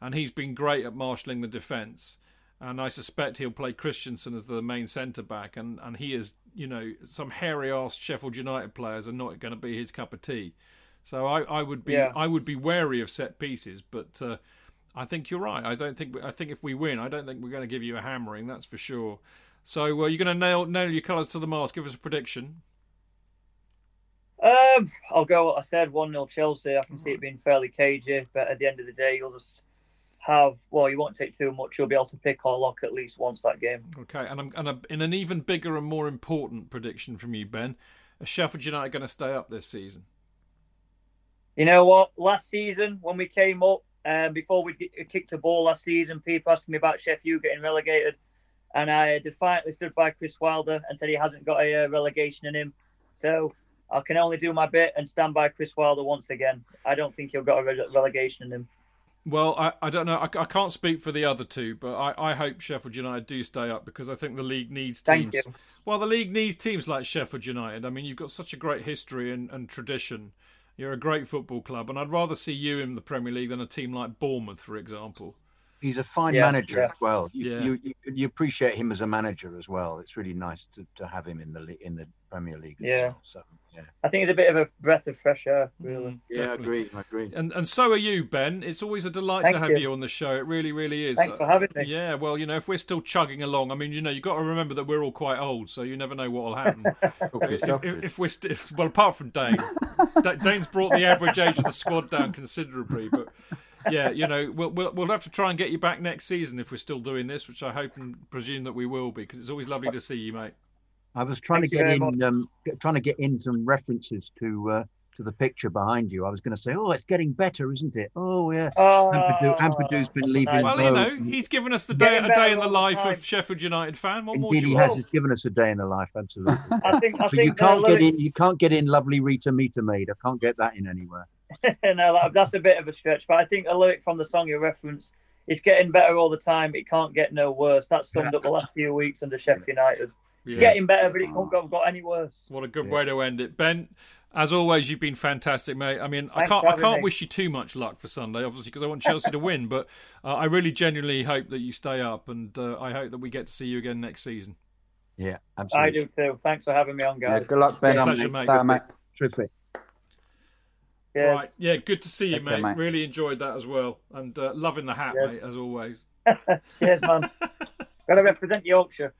and he's been great at marshalling the defence. And I suspect he'll play Christensen as the main centre back, and, and he is, you know, some hairy ass Sheffield United players are not going to be his cup of tea. So I, I would be yeah. I would be wary of set pieces, but uh, I think you're right. I don't think I think if we win, I don't think we're going to give you a hammering. That's for sure. So uh, you're going to nail nail your colours to the mast. Give us a prediction. Um, I'll go what I said. One 0 Chelsea. I can see it being fairly cagey, but at the end of the day, you'll just have well, you won't take too much. You'll be able to pick or lock at least once that game. Okay, and I'm and a, in an even bigger and more important prediction from you, Ben. Are Sheffield United going to stay up this season? You know what? Last season when we came up, um, before we kicked a ball last season, people asking me about Sheffield getting relegated, and I defiantly stood by Chris Wilder and said he hasn't got a uh, relegation in him. So I can only do my bit and stand by Chris Wilder once again. I don't think he'll got a re- relegation in him. Well, I, I don't know. I, I can't speak for the other two, but I, I hope Sheffield United do stay up because I think the league needs teams. Thank you. Well, the league needs teams like Sheffield United. I mean, you've got such a great history and, and tradition. You're a great football club, and I'd rather see you in the Premier League than a team like Bournemouth, for example. He's a fine Yeah, manager yeah. as well. You, Yeah. you, you you appreciate him as a manager as well. It's really nice to, to have him in the in the Premier League. as Yeah. well. So yeah, I think it's a bit of a breath of fresh air, really. Mm, yeah, I agree. I agree. And and so are you, Ben. It's always a delight Thank to have you. you. on the show. It really, really is. Thanks for having me. Yeah, well, you know, if we're still chugging along, I mean, you know, you've got to remember that we're all quite old, so you never know what will happen. If, if, if we're still, well, apart from Dayne, Da- Dayne's brought the average age of the squad down considerably, but yeah, you know, we'll, we'll we'll have to try and get you back next season if we're still doing this, which I hope and presume that we will be, because it's always lovely to see you, mate. I was trying Thank to get in, um, get- trying to get in some references to uh, to the picture behind you. I was going to say, oh, it's getting better, isn't it? Oh yeah. Oh, Ampadu, Ampadu's been leaving. Well, you know, he's given us the day Getting a day in the life time. of Sheffield United fan. What more Indeed, do he has. want? He's given us a day in the life, absolutely. I think I but think you can't get in. You can't get in. Lovely Rita Meter Maid. I can't get that in anywhere. no, that, that's a bit of a stretch. But I think a lyric from the song you reference it's getting better all the time. It can't get no worse. That summed up the last few weeks under Sheffield United. It's Yeah. getting better, but it can't go, got any worse. What a good Yeah. way to end it, Ben. As always, you've been fantastic, mate. I mean, I can't, I can't me. wish you too much luck for Sunday, obviously, because I want Chelsea to win. But uh, I really, genuinely hope that you stay up, and uh, I hope that we get to see you again next season. Yeah, absolutely. I absolutely. do too. Thanks for having me on, Yeah, guys. good luck, Ben. Pleasure, mate. Bye, mate. Terrific. Cheers. Right, yeah, good to see you, Take care, mate. mate. Really enjoyed that as well, and uh, loving the hat, Yeah. mate, as always. Cheers, man. Got to represent Yorkshire.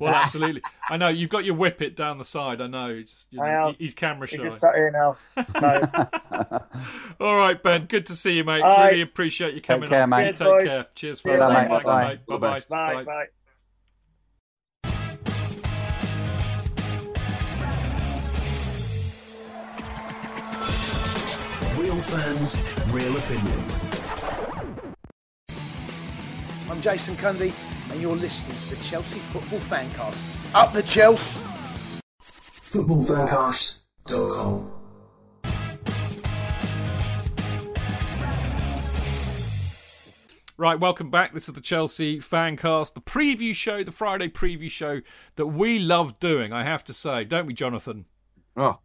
Well, absolutely. I know you've got your whippet down the side. I know. Just, you know, I have. he's camera He's shy. just sat here now. No. All right, Ben. Good to see you, mate. All right. Really appreciate you coming care, on. mate. You Cheers, Take boys. care. Cheers, See you fellas. later, Thanks, mate. mate. All the Bye-bye. Bye, bye. Real fans, real opinions. I'm Jason Cundy, and you're listening to the Chelsea Football Fancast. Up the Chelsea! Footballfancast.com. Right, welcome back. This is the Chelsea Fancast, the preview show, the Friday preview show that we love doing, I have to say. Don't we, Jonathan? Oh,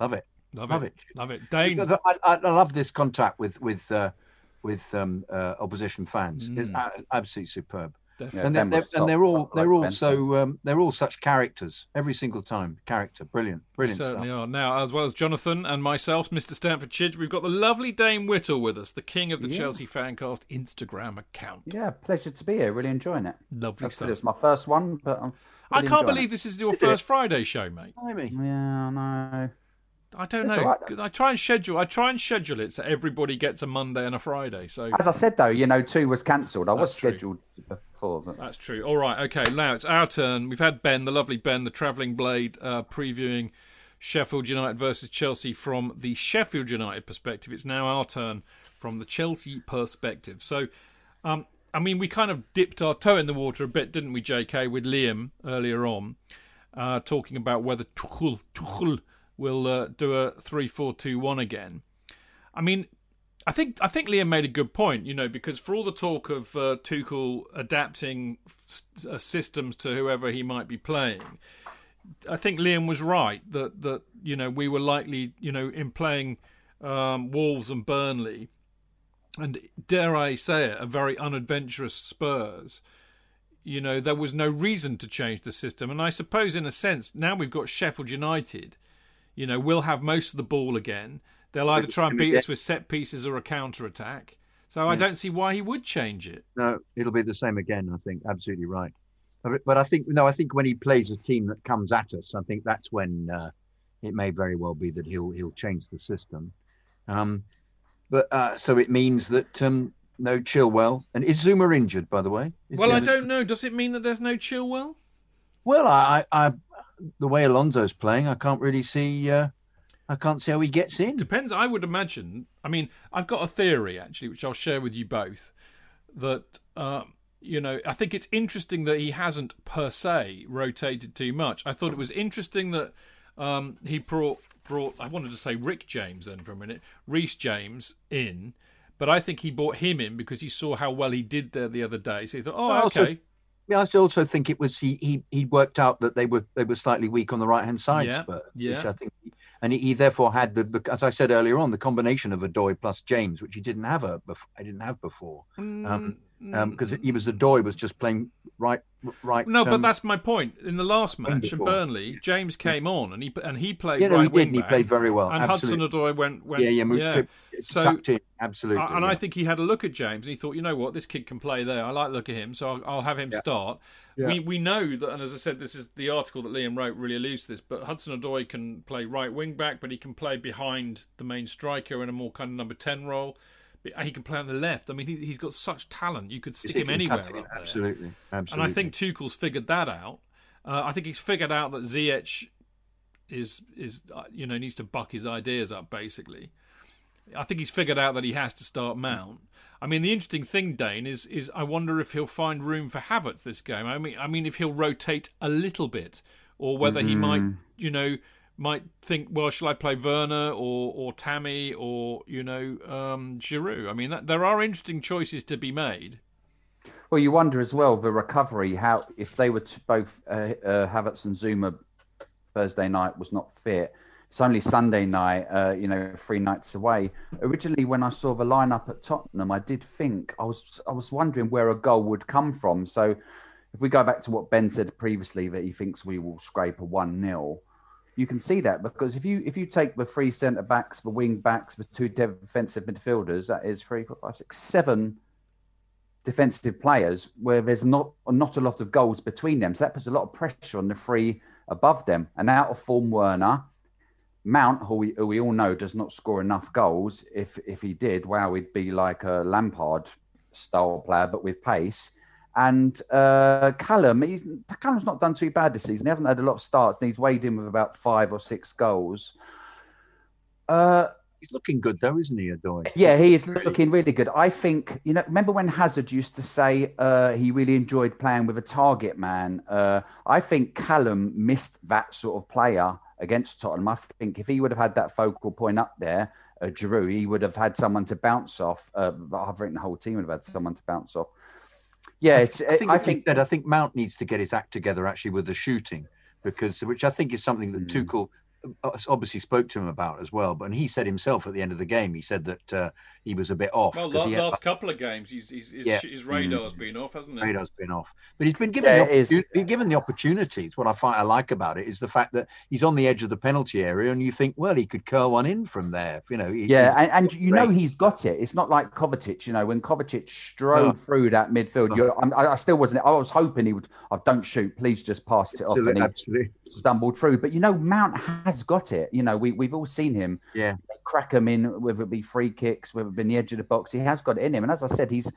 love it. Love, Love it. it. Love it. Dayne's Because I, I, I love this contact with with uh, with um, uh, opposition fans. It's Mm. a- absolutely superb. Definitely. And they're, they're, and they're all they're like all so um, they're all such characters every single time. Character, brilliant, brilliant certainly stuff. are. Now, as well as Jonathan and myself, Mr. Stamford Chidge, we've got the lovely Dayne Whittle with us, the king of the Yeah. Chelsea Fancast Instagram account. Yeah, pleasure to be here. Really enjoying it. Lovely Like I said, stuff. It's my first one, but I'm I can't believe it. this is your first Friday show, mate. Blimey. Yeah, I know. I don't It's know right. I try and schedule. I try and schedule it so everybody gets a Monday and a Friday. So As I said though, you know, two was cancelled. I was That's true. scheduled before, but That's true. All right. Okay. Now it's our turn. We've had Ben, the lovely Ben, the travelling blade, uh, previewing Sheffield United versus Chelsea from the Sheffield United perspective. It's now our turn from the Chelsea perspective. So, um, I mean, we kind of dipped our toe in the water a bit, didn't we, JK, with Liam earlier on, uh, talking about whether Tuchel, Tuchel will uh, do a three-four-two-one again. I mean, I think I think Liam made a good point, you know, because for all the talk of uh, Tuchel adapting s- uh, systems to whoever he might be playing, I think Liam was right that that you know we were likely, you know, in playing um, Wolves and Burnley, and dare I say it, a very unadventurous Spurs. You know, there was no reason to change the system, and I suppose in a sense now we've got Sheffield United. You know, we'll have most of the ball again. They'll either try and beat us with set pieces or a counter attack. So I don't see why he would change it. No, it'll be the same again. I think absolutely right. But, I think no, I think when he plays a team that comes at us, I think that's when uh, it may very well be that he'll he'll change the system. Um, but uh, so it means that um, no Chilwell, and is Zouma injured? By the way. Is well, I don't know. Does it mean that there's no Chilwell? Well, I, I, the way Alonso's playing, I can't really see. Uh, I can't see how he gets in. Depends. I would imagine. I mean, I've got a theory actually, which I'll share with you both. That uh, you know, I think it's interesting that he hasn't per se rotated too much. I thought it was interesting that um, he brought brought. I wanted to say Rick James then for a minute, Reece James in, but I think he brought him in because he saw how well he did there the other day. So he thought, oh, okay. I also think it was he he he worked out that they were they were slightly weak on the right hand side, yeah, yeah. which I think, and he, he, therefore had the, the as I said earlier on the combination of Odoi plus James, which he didn't have a I didn't have before. Mm. Um, because um, he was the Doy was just playing right, right. No, um, but that's my point. In the last match in Burnley, James came on and he and he played. Yeah, no, right he did. And he played very well. And absolutely. Hudson Odoi went, went. Yeah, yeah, moved yeah. To, so in. absolutely. And yeah. I think he had a look at James and he thought, you know what, this kid can play there. I like the look at him, so I'll, I'll have him Yeah. start. Yeah. We we know that, and as I said, this is the article that Liam wrote really alludes to this. But Hudson Odoi can play right wing back, but he can play behind the main striker in a more kind of number ten role. He can play on the left. I mean, he, he's got such talent. You could stick him anywhere. cut it there. Absolutely, absolutely. And I think Tuchel's figured that out. Uh, I think he's figured out that Ziyech is is uh, you know needs to buck his ideas up basically. I think he's figured out that he has to start Mount. I mean, the interesting thing, Dayne, is is I wonder if he'll find room for Havertz this game. I mean, I mean, if he'll rotate a little bit, or whether he might, you know, might think, well, shall I play Werner or or Tammy or you know um, Giroud? I mean, that, there are interesting choices to be made. Well, you wonder as well the recovery. How if they were to both uh, uh, Havertz and Zouma Thursday night was not fit. It's only Sunday night. Uh, you know, three nights away. Originally, when I saw the lineup at Tottenham, I did think I was I was wondering where a goal would come from. So, if we go back to what Ben said previously, that he thinks we will scrape a one 0 you can see that because if you if you take the three centre backs, the wing backs, the two defensive midfielders, that is three, four, five, six, seven defensive players where there's not not a lot of goals between them. So that puts a lot of pressure on the three above them. And out of form Werner, Mount, who we, who we all know does not score enough goals. If if he did, wow, he'd be like a Lampard style player, but with pace. And uh, Callum, he's, Callum's not done too bad this season. He hasn't had a lot of starts, and he's weighed in with about five or six goals. Uh, he's looking good though, isn't he, Odoi? yeah, he is looking really good. I think, you know, remember when Hazard used to say uh, he really enjoyed playing with a target man? Uh, I think Callum missed that sort of player against Tottenham. I think if he would have had that focal point up there, uh, Giroud, he would have had someone to bounce off. Uh, I think the whole team would have had someone to bounce off. Yeah, it's, I think, I I think think that I think Mount needs to get his act together actually with the shooting because which I think is something that Mm. Tuchel obviously spoke to him about as well. But and he said himself at the end of the game, he said that uh, he was a bit off Well, last, he had, last couple of games, he's, he's, his, Yeah. his radar's been off, hasn't it? radar's been off. But he's been given Yeah, the it is. opportu- been given the opportunities. What I find I like about it is the fact that he's on the edge of the penalty area, and you think, well, he could curl one in from there. You know, he- Yeah, and, and you know he's got it. It's not like Kovacic. You know, when Kovacic strode No. through that midfield, No. you're, I'm, I I still wasn't. I was hoping he would. Oh, don't shoot, please. Just pass it off, and he absolutely. Stumbled through. But you know, Mount has got it. You know, we we've all seen him. Yeah. crack him in, whether it be free kicks, whether it be in the edge of the box. He has got it in him, and as I said, he's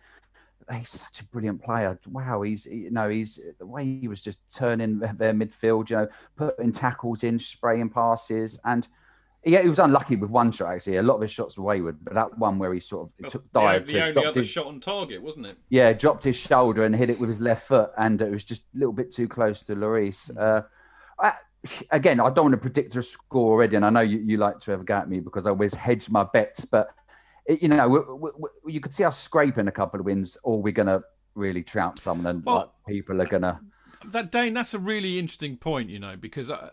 he's such a brilliant player. Wow, he's you know he's the way he was just turning their, their midfield. You know, putting tackles in, spraying passes, and. Yeah, he was unlucky with one shot actually. A lot of his shots were wayward, but that one where he sort of That's took the, dive the to only other his, shot on target, wasn't it? yeah, dropped his shoulder and hit it with his left foot, and it was just a little bit too close to Lloris. Uh, I, again, I don't want to predict a score already, and I know you, you like to have a go at me because I always hedge my bets, but it, you know, we, we, we, you could see us scraping a couple of wins, or we're going to really trout someone, and Well, like, people are going to. That Dayne, that's a really interesting point, you know, because uh,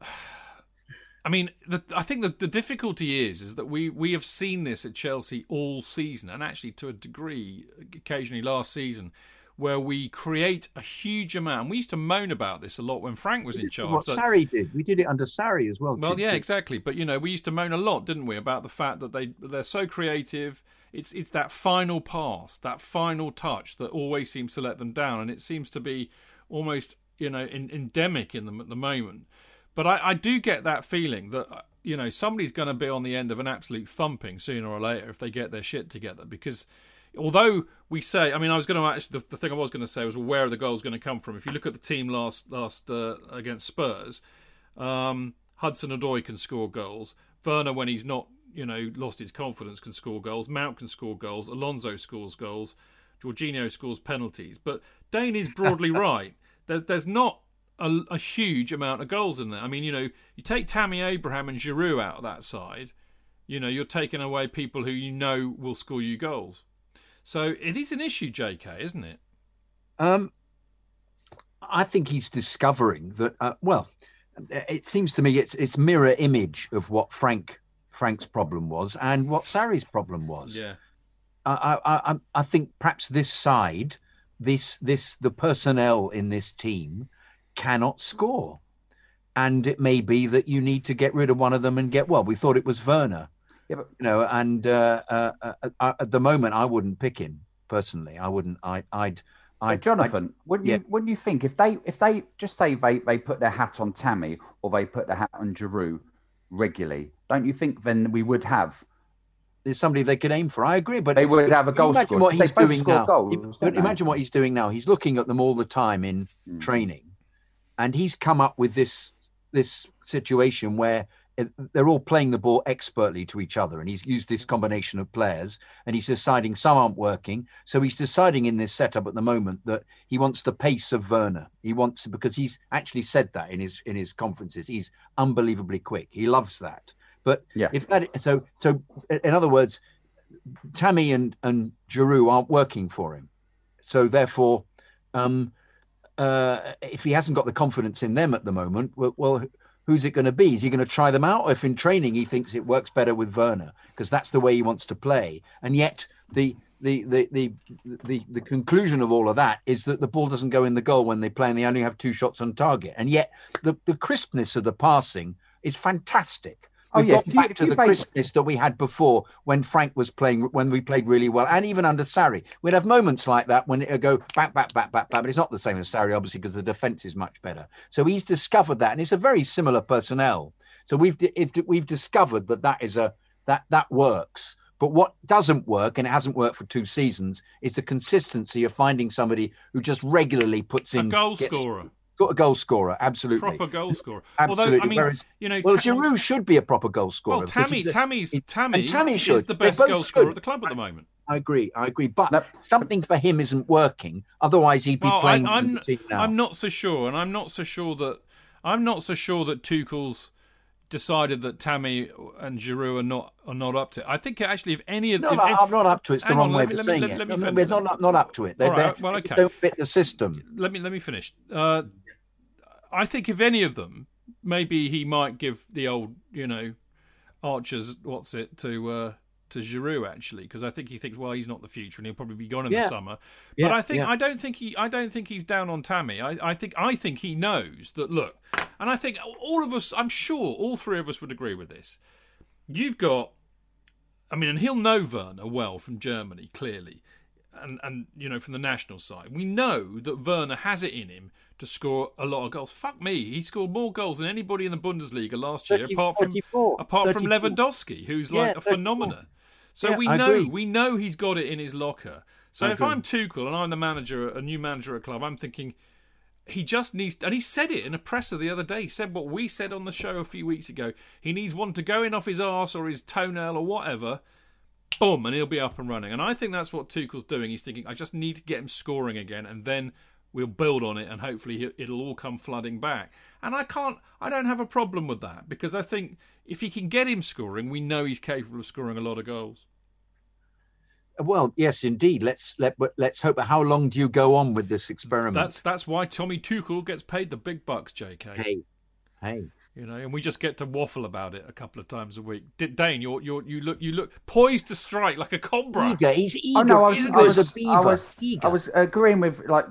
I, I mean, the, I think that the difficulty is is that we we have seen this at Chelsea all season, and actually to a degree, occasionally last season, where we create a huge amount. And we used to moan about this a lot when Frank was in charge. what Sarri did. We did it under Sarri as well. well, yeah, exactly. But you know, we used to moan a lot, didn't we, about the fact that they they're so creative. It's it's that final pass, that final touch that always seems to let them down, and it seems to be almost you know in, endemic in them at the moment. But I, I do get that feeling that uh, you know somebody's going to be on the end of an absolute thumping sooner or later if they get their shit together because although we say, I mean, I was going to actually the, the thing I was going to say was well, where are the goals going to come from? If you look at the team last last uh, against Spurs, um, Hudson Odoi can score goals. Werner, when he's not, you know, lost his confidence, can score goals. Mount can score goals. Alonso scores goals. Jorginho scores penalties. But Dayne is broadly right. There, there's not a, a, huge amount of goals in there. I mean, you know, you take Tammy Abraham and Giroud out of that side, you know, you're taking away people who you know will score you goals. So it is an issue, JK, isn't it? Um, I think he's discovering that. Uh, well, it seems to me it's it's mirror image of what Frank Frank's problem was and what Sarri's problem was. Yeah. I I I, I think perhaps this side, this this the personnel in this team cannot score. And it may be that you need to get rid of one of them and get well. We thought it was Werner, yeah, but you know. And uh, uh, uh, uh at the moment, I wouldn't pick him personally. I wouldn't. I, I'd. I'd Jonathan, I'd, wouldn't yeah. you? Wouldn't you think if they if they just say they they put their hat on Tammy or they put their hat on Giroud regularly, don't you think then we would have there's somebody they could aim for. I agree, but they would have a goal imagine score. what he's doing now. Goals, imagine what he's doing now. He's looking at them all the time in mm. training, and he's come up with this this situation where they're all playing the ball expertly to each other and he's used this combination of players and he's deciding some aren't working. So he's deciding in this setup at the moment that he wants the pace of Werner. He wants because he's actually said that in his in his conferences. He's unbelievably quick. He loves that. But yeah. if that so so in other words Tammy and and Giroud aren't working for him. So therefore um uh, if he hasn't got the confidence in them at the moment, well, well who's it going to be? Is he going to try them out? Or if in training he thinks it works better with Werner because that's the way he wants to play, and yet the the, the the the the conclusion of all of that is that the ball doesn't go in the goal when they play and they only have two shots on target, and yet the the crispness of the passing is fantastic. Oh, We've yeah. got back you, to the base... crispness that we had before when Frank was playing, when we played really well, and even under Sarri. We'd have moments like that when it'd go back, back, back, back, back, but it's not the same as Sarri, obviously, because the defense is much better. So he's discovered that, and it's a very similar personnel. So we've we've discovered that that is a that that works. But what doesn't work, and it hasn't worked for two seasons, is the consistency of finding somebody who just regularly puts in a goal gets, scorer got a goal scorer, absolutely. Proper goal scorer. Absolutely. Although, I mean, Whereas, you know, well, ta- Giroud should be a proper goal scorer. Well, Tammy, Tammy's, Tammy, Tammy should. is the best goal scorer at the club at the moment. I agree. I agree. But no. something for him isn't working. Otherwise, he'd be well, playing. I, am I'm, I'm not so sure, and I'm not so sure that I'm not so sure that Tuchel's decided that Tammy and Giroud are not are not up to it. I think actually, if any of no, no I'm not up to it. It's the wrong on, way of saying it. We're not not up to it. They're, right, well, okay. They don't fit the system. Let me let me finish. Uh, I think if any of them, maybe he might give the old, you know, Archer's what's it to uh, to Giroud actually, because I think he thinks, well, he's not the future, and he'll probably be gone in yeah. the summer. Yeah, but I think yeah. I don't think he I don't think he's down on Tammy. I, I think I think he knows that. Look, and I think all of us, I'm sure, all three of us would agree with this. You've got, I mean, and he'll know Werner well from Germany, clearly, and and you know from the national side. We know that Werner has it in him to score a lot of goals. Fuck me, he scored more goals than anybody in the Bundesliga last year, 30, apart from 34, apart 34. from Lewandowski, who's like yeah, a phenomenon. So yeah, we know we know he's got it in his locker. So I if agree. I'm Tuchel and I'm the manager, a new manager at a club, I'm thinking he just needs, and he said it in a presser the other day. He said what we said on the show a few weeks ago. He needs one to go in off his arse or his toenail or whatever. Boom, and he'll be up and running. And I think that's what Tuchel's doing. He's thinking, I just need to get him scoring again, and then we'll build on it and hopefully it'll all come flooding back. And I can't, I don't have a problem with that because I think if he can get him scoring, we know he's capable of scoring a lot of goals. Well, yes, indeed. Let's let let's hope. How long do you go on with this experiment? That's that's why Tommy Tuchel gets paid the big bucks, J.K. Hey, hey. You know, and we just get to waffle about it a couple of times a week. D- Dayne, you you you look you look poised to strike like a cobra. Eager, he's oh, eager. Oh no, I was, I was, I was, I was agreeing with like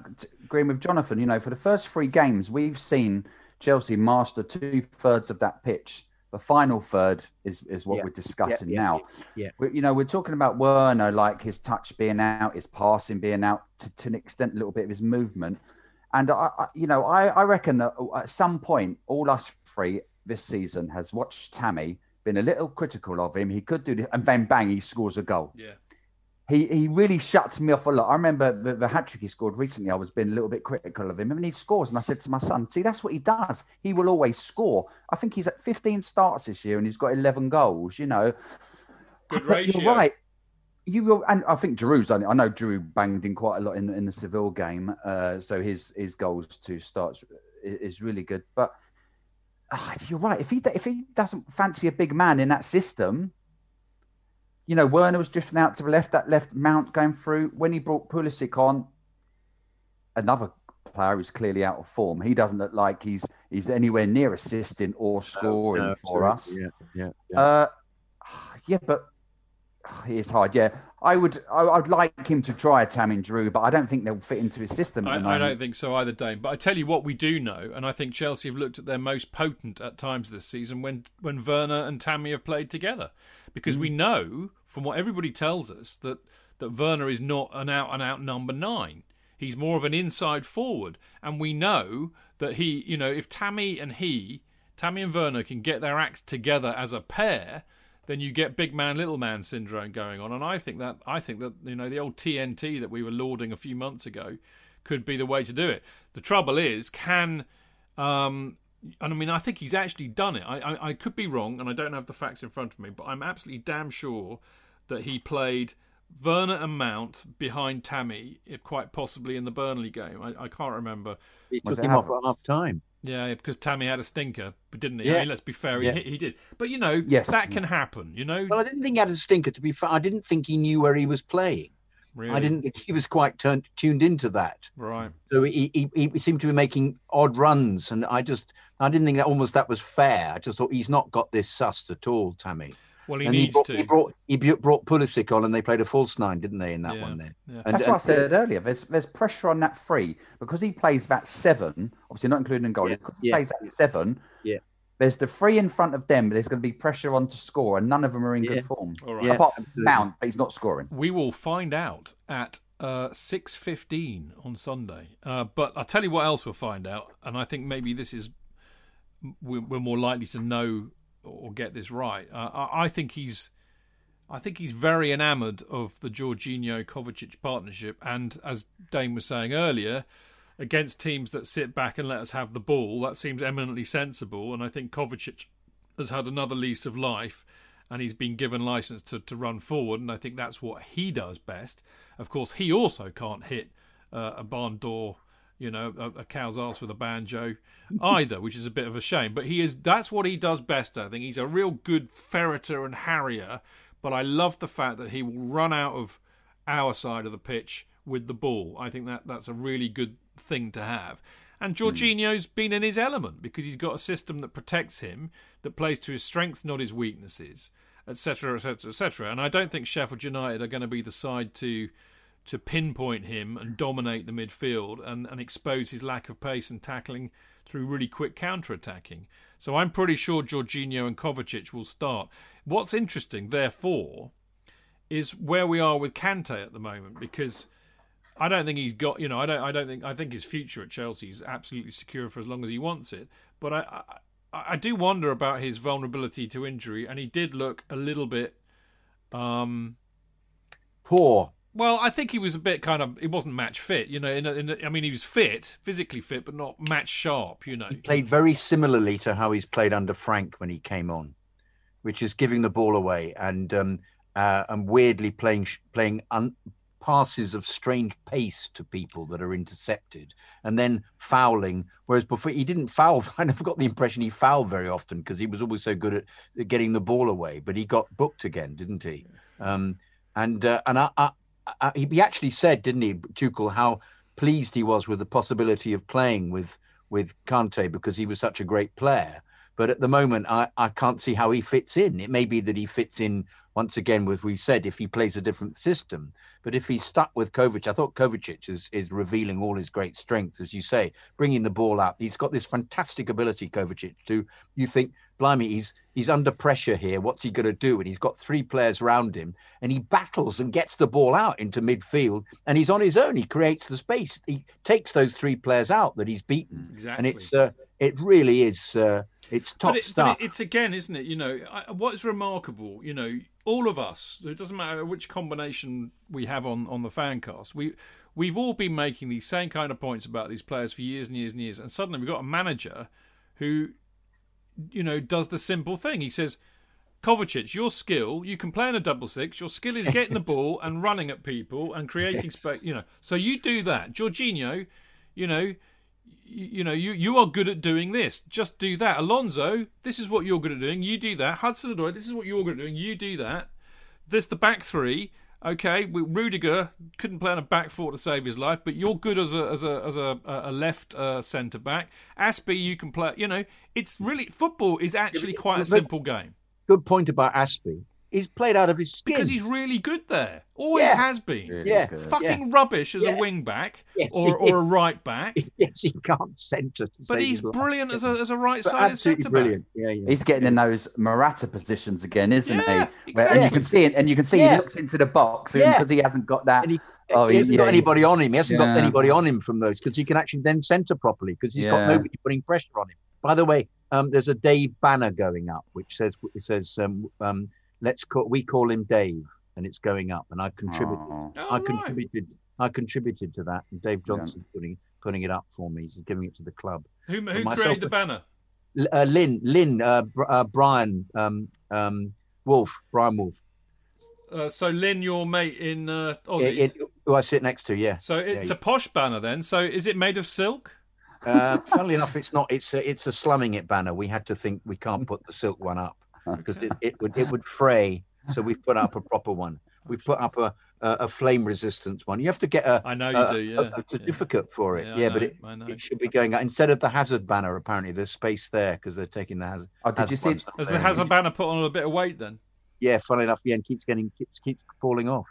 agreeing with Jonathan. You know, for the first three games, we've seen Chelsea master two thirds of that pitch. The final third is is what yeah. we're discussing yeah, yeah, now. Yeah, we, you know, we're talking about Werner, like his touch being out, his passing being out, to, to an extent, a little bit of his movement. And I, I you know, I, I reckon that uh, at some point, all us three this season has watched Tammy, been a little critical of him. He could do this, and then bang, he scores a goal. Yeah. he he really shuts me off a lot. I remember the, the hat trick he scored recently. I was being a little bit critical of him, and he scores. And I said to my son, "See, that's what he does. He will always score. I think he's at 15 starts this year, and he's got 11 goals. You know, good ratio. You're right. You will, and I think Giroud's done it. I know Drew banged in quite a lot in in the Seville game, uh, so his his goals to start is really good. But uh, you're right. If he if he doesn't fancy a big man in that system, you know, Werner was drifting out to the left, that left Mount going through. When he brought Pulisic on, another player who's clearly out of form. He doesn't look like he's he's anywhere near assisting or scoring no, no, for us. Yeah, yeah, yeah. Uh, yeah, but it's hard. Yeah, I would. I, would like him to try a Tammy Giroud, but I don't think they'll fit into his system. I, I, don't think so either, Dayne. But I tell you what, we do know, and I think Chelsea have looked at their most potent at times this season when when Werner and Tammy have played together, because mm. we know from what everybody tells us that that Werner is not an out and out number nine. He's more of an inside forward, and we know that he, you know, if Tammy and he, Tammy and Werner can get their acts together as a pair then you get big man little man syndrome going on and i think that i think that you know the old tnt that we were lauding a few months ago could be the way to do it the trouble is can um and I mean, I think he's actually done it. I, I, I could be wrong, and I don't have the facts in front of me, but I'm absolutely damn sure that he played Werner and Mount behind Tammy, quite possibly in the Burnley game. I, I can't remember. He took him off at half time. Yeah, because Tammy had a stinker, but didn't he? Yeah. I mean, let's be fair, he, yeah. he did. But you know, yes. that can happen. You know. Well, I didn't think he had a stinker. To be fair, I didn't think he knew where he was playing. Really? I didn't think he was quite turned, tuned into that. Right. So he, he, he seemed to be making odd runs, and I just I didn't think that almost that was fair. I just thought he's not got this sussed at all, Tammy. Well, he and needs he brought, to. He brought, he brought Pulisic on, and they played a false nine, didn't they, in that yeah, one? Then yeah. and, that's what I said earlier. There's there's pressure on that three because he plays that seven, obviously not including goal. Yeah, he plays that seven. Yeah. There's the three in front of them, but there's going to be pressure on to score, and none of them are in good form. All right. Apart from Mount, but he's not scoring. We will find out at uh, six fifteen on Sunday. Uh, but I'll tell you what else we'll find out, and I think maybe this is we're, we're more likely to know or get this right. Uh, I, think he's I think he's very enamoured of the Jorginho Kovacic partnership, and as Dane was saying earlier, against teams that sit back and let us have the ball, that seems eminently sensible. And I think Kovacic has had another lease of life, and he's been given license to, to run forward, and I think that's what he does best. Of course, he also can't hit uh, a barn door you know, a, a, cow's ass with a banjo either, which is a bit of a shame. But he is that's what he does best, I think. He's a real good ferreter and harrier but I love the fact that he will run out of our side of the pitch with the ball. I think that that's a really good thing to have. And hmm. Jorginho's mm. been in his element because he's got a system that protects him, that plays to his strengths, not his weaknesses, etc., etc., etc. And I don't think Sheffield United are going to be the side to to pinpoint him and dominate the midfield and, and expose his lack of pace and tackling through really quick counter attacking. So I'm pretty sure Jorginho and Kovacic will start. What's interesting, therefore, is where we are with Kante at the moment because I don't think he's got. You know, I don't. I don't think. I think his future at Chelsea is absolutely secure for as long as he wants it. But I, I, I do wonder about his vulnerability to injury, and he did look a little bit um, poor. Well, I think he was a bit kind of. He wasn't match fit, you know. In, a, in a, I mean, he was fit, physically fit, but not match sharp, you know. He played very similarly to how he's played under Frank when he came on which is giving the ball away and um, uh, and weirdly playing playing un- passes of strange pace to people that are intercepted and then fouling. Whereas before he didn't foul. I never got the impression he fouled very often because he was always so good at getting the ball away. But he got booked again, didn't he? Um, and uh, and I, I, Uh, I, he actually said, didn't he, Tuchel, how pleased he was with the possibility of playing with with Kante because he was such a great player. But at the moment, I, I can't see how he fits in. It may be that he fits in once again with we said if he plays a different system. But if he's stuck with Kovacic, I thought Kovacic is is revealing all his great strength, as you say, bringing the ball up. He's got this fantastic ability, Kovacic, to you think, blimey, he's he's under pressure here. What's he going to do? And he's got three players around him, and he battles and gets the ball out into midfield, and he's on his own. He creates the space. He takes those three players out that he's beaten, exactly. and it's. Uh, it really is. Uh, it's top but it, stuff. But it, it's again, isn't it? You know, I, what's remarkable. You know, all of us. It doesn't matter which combination we have on on the fan cast. We we've all been making these same kind of points about these players for years and years and years, and suddenly we've got a manager who, you know, does the simple thing. He says. Kovacic, your skill, you can play in a double six. Your skill is getting the ball and running at people and creating space. You know, so you do that. Jorginho, you know, you, know, you, you are good at doing this. Just do that. Alonso, this is what you're good at doing. You do that. Hudson Odoi, this is what you're good at doing. You do that. This the back three. Okay, Rudiger couldn't play on a back four to save his life, but you're good as a as a as a, a left uh, centre back. Azpi, you can play. You know, it's really football is actually quite a simple game. Good point about Azpi he's played out of his skin because he's really good there. Always yeah. has been. Really yeah, fucking yeah. rubbish as yeah. a wing back yes, or, or a right back. yes, he can't centre. But he's brilliant as a as a right side centre brilliant. Yeah, yeah. He's getting in those Morata positions again, isn't he? Exactly. and you can see it, and you can see he looks into the box because he hasn't got that. He, oh, he, hasn't got anybody on him. He hasn't got anybody on him from those because he can actually then centre properly because he's got nobody putting pressure on him. By the way, um, there's a Dave banner going up which says it says um, um, let's call we call him Dave, and it's going up. And I contributed. Oh. I contributed. I contributed to that. And Dave Johnson yeah. putting putting it up for me. He's giving it to the club. Who, who created the banner? Uh, Lynn, Lynn, uh, uh, Brian, um, um, Wolf, Brian Wolf. Uh, so Lynn, your mate in uh, Aussie, it, it, who I sit next to, yeah. So it's yeah, a posh banner then. So is it made of silk? Uh, funnily enough, it's not. It's a, it's a slumming it banner. We had to think we can't put the silk one up because it, it would it would fray. So we put up a proper one. We put up a a, a flame resistance one. You have to get a I know you a, do, yeah. a, a certificate yeah. for it. Yeah, yeah but it, it should be going out instead of the hazard banner. Apparently, there's space there because they're taking the hazard. Oh, did you see? Has the hazard banner put on a bit of weight then? Yeah, funny enough, yeah, and keeps getting keeps keeps falling off.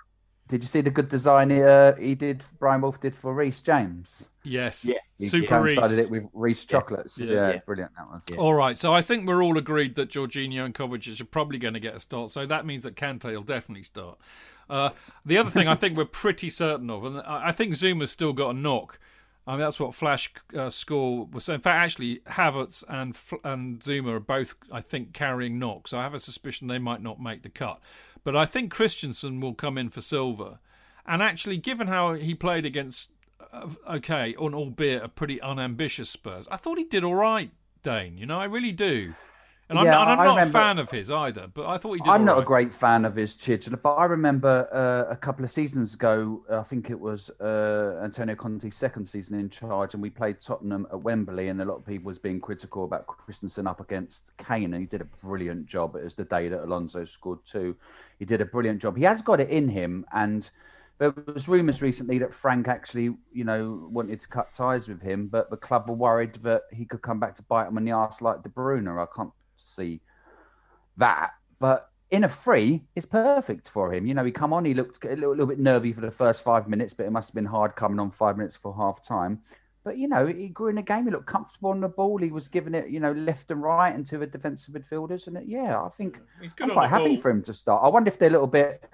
Did you see the good design he, uh, he did? Brian Wolf did for Reece James. Yes. Yeah. He Super Reece. it with Reese chocolates. Yeah. Yeah, yeah. brilliant that was. All right, so I think we're all agreed that Jorginho and Kovacic are probably going to get a start. So that means that Kante will definitely start. Uh, the other thing I think we're pretty certain of, and I think Zouma's still got a knock. I mean, that's what Flash uh, score was. In fact, actually, Havertz and and Zouma are both, I think, carrying knocks. So I have a suspicion they might not make the cut. But I think Christensen will come in for Silva. And actually, given how he played against, uh, okay, on albeit a pretty unambitious Spurs, I thought he did all right, Dayne. You know, I really do. And yeah, I'm, I'm not remember, a fan of his either, but I thought he did. I'm not right. a great fan of his Chidge, but I remember uh, a couple of seasons ago, I think it was uh, Antonio Conte's second season in charge, and we played Tottenham at Wembley, and a lot of people was being critical about Christensen up against Kane, and he did a brilliant job. It was the day that Alonso scored two. He did a brilliant job. He has got it in him, and there was rumours recently that Frank actually, you know, wanted to cut ties with him, but the club were worried that he could come back to bite him on the arse like De Bruyne. I can't see that, but in a free, it's perfect for him. You know, he come on, he looked a little, little bit nervy for the first five minutes, but it must have been hard coming on five minutes for half time. But you know, he grew in the game. He looked comfortable on the ball. He was giving it, you know, left and right into the defensive midfielders. And it, yeah, I think I'm quite happy ball. for him to start. I wonder if they're a little bit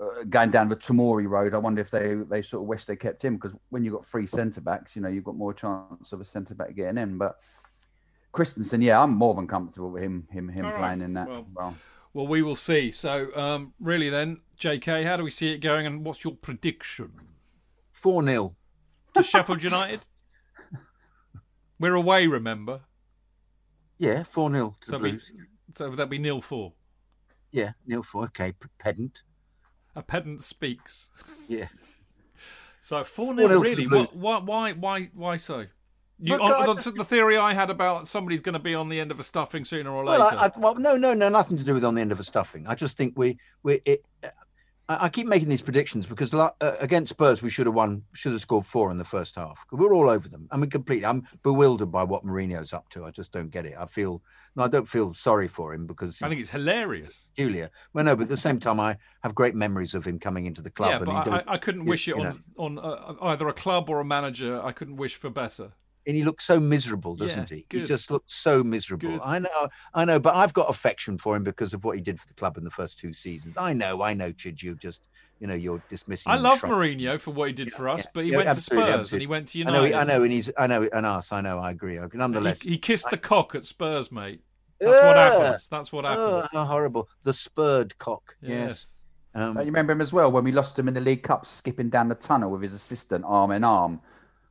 uh, going down the Tomori road. I wonder if they they sort of wish they kept him because when you've got three centre backs, you know, you've got more chance of a centre back getting in. But Christensen, yeah, I'm more than comfortable with him him him All playing right. in that. Well, well. well, we will see. So, um, really, then, J.K., how do we see it going, and what's your prediction? Four 0 to Sheffield United. We're away, remember? Yeah, four 0 to so the Blues. Be, so would be nil four? Yeah, nil four. Okay, pedant. A pedant speaks. Yeah. So four 0 really. Why? Why? Why? Why so? You, on, the, the theory I had about somebody's going to be on the end of a stuffing sooner or later. Well, I, I, well, no, no, no, nothing to do with on the end of a stuffing. I just think we we it, I, I keep making these predictions because uh, against Spurs we should have won, should have scored four in the first half. We're all over them. I mean, completely. I'm bewildered by what Mourinho's up to. I just don't get it. I feel no, I don't feel sorry for him because I think it's hilarious. Julia. Well, no, but at the same time, I have great memories of him coming into the club. Yeah, but I, I, couldn't wish it on on uh, either a club or a manager. I couldn't wish for better and he looks so miserable, doesn't yeah, he? Good. He just looks so miserable. Good. I know, I know, but I've got affection for him because of what he did for the club in the first two seasons. I know, I know, Chid, you just you know you're dismissing. I him love shrug- Mourinho for what he did for us, yeah. but he Yeah, went to Spurs absolutely. and he went to I United. know, I know, and he's, I know, and us. I know, I agree. Nonetheless, He, he kissed the cock at Spurs, mate. That's what Ugh. happens. That's what oh, happens. how horrible! The spurred cock. Yes. Um, you remember him as well when we lost him in the League Cup, skipping down the tunnel with his assistant arm in arm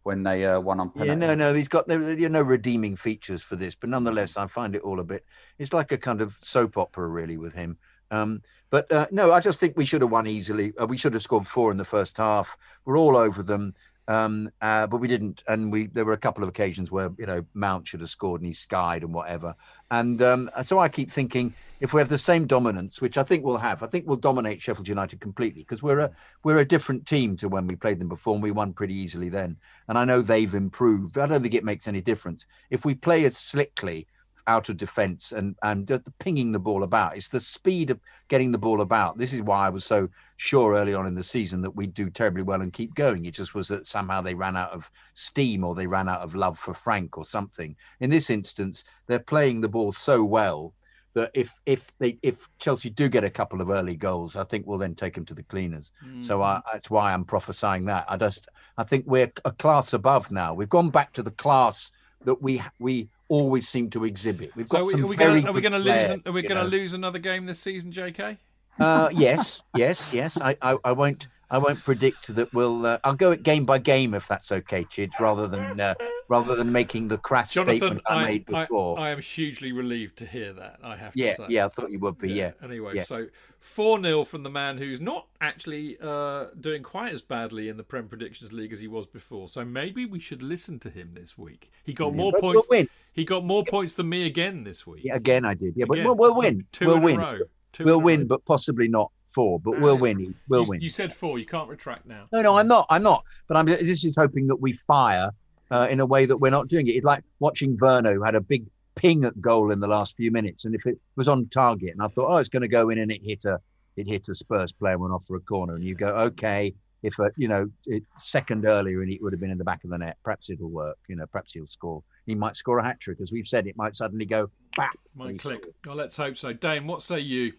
when they uh, won on penalty. Yeah, no, no, he's got there are no redeeming features for this, but nonetheless, I find it all a bit. It's like a kind of soap opera, really, with him. Um, but uh, no, I just think we should have won easily. Uh, we should have scored four in the first half. We're all over them, um, uh, but we didn't. And we there were a couple of occasions where you know Mount should have scored and he skied and whatever. And um, so I keep thinking if we have the same dominance, which I think we'll have, I think we'll dominate Sheffield United completely because we're a we're a different team to when we played them before, and we won pretty easily then. And I know they've improved. I don't think it makes any difference if we play as slickly out of defence and and just pinging the ball about. It's the speed of getting the ball about. This is why I was so sure early on in the season that we'd do terribly well and keep going. It just was that somehow they ran out of steam or they ran out of love for Frank or something. In this instance, they're playing the ball so well that if if they if Chelsea do get a couple of early goals, I think we'll then take them to the cleaners. So I, mm-hmm. that's why I'm prophesying that. I just I think we're a class above now. We've gone back to the class that we we always seem to exhibit. We've got So some are we very going to are we going to lose? players, Are we going to lose another game this season, J.K.? Uh, yes, yes, yes. I, I, I won't. I won't predict that we'll. Uh, I'll go at game by game if that's okay, Chidge, rather than uh, rather than making the crass Jonathan, statement I, I, made before. I am hugely relieved to hear that. I have to yeah, say. yeah. I thought you would be. Yeah. Anyway, yeah. so 4 0 from the man who's not actually uh, doing quite as badly in the Prem Predictions League as he was before. So maybe we should listen to him this week. He got more But we'll points. win. He got more points than me again this week. Yeah, again, I did. Yeah, but Again. we'll, we'll win. 2 we'll in win. a row. Two We'll win, row. but possibly not four. But we'll win. We'll you, win. You said four. You can't retract now. No, no, I'm not. I'm not. But I'm this is hoping that we fire uh, in a way that we're not doing it. It's like watching Werner who had a big ping at goal in the last few minutes, and if it was on target, and I thought, oh, it's going to go in, and it hit a it hit a Spurs player and went off for a corner, and you go, okay, if a you know it, second earlier and it would have been in the back of the net, perhaps it'll work. You know, perhaps he'll score. He might score a hat trick, as we've said. It might suddenly go back. Might click. Well, let's hope so. Dayne, what say you?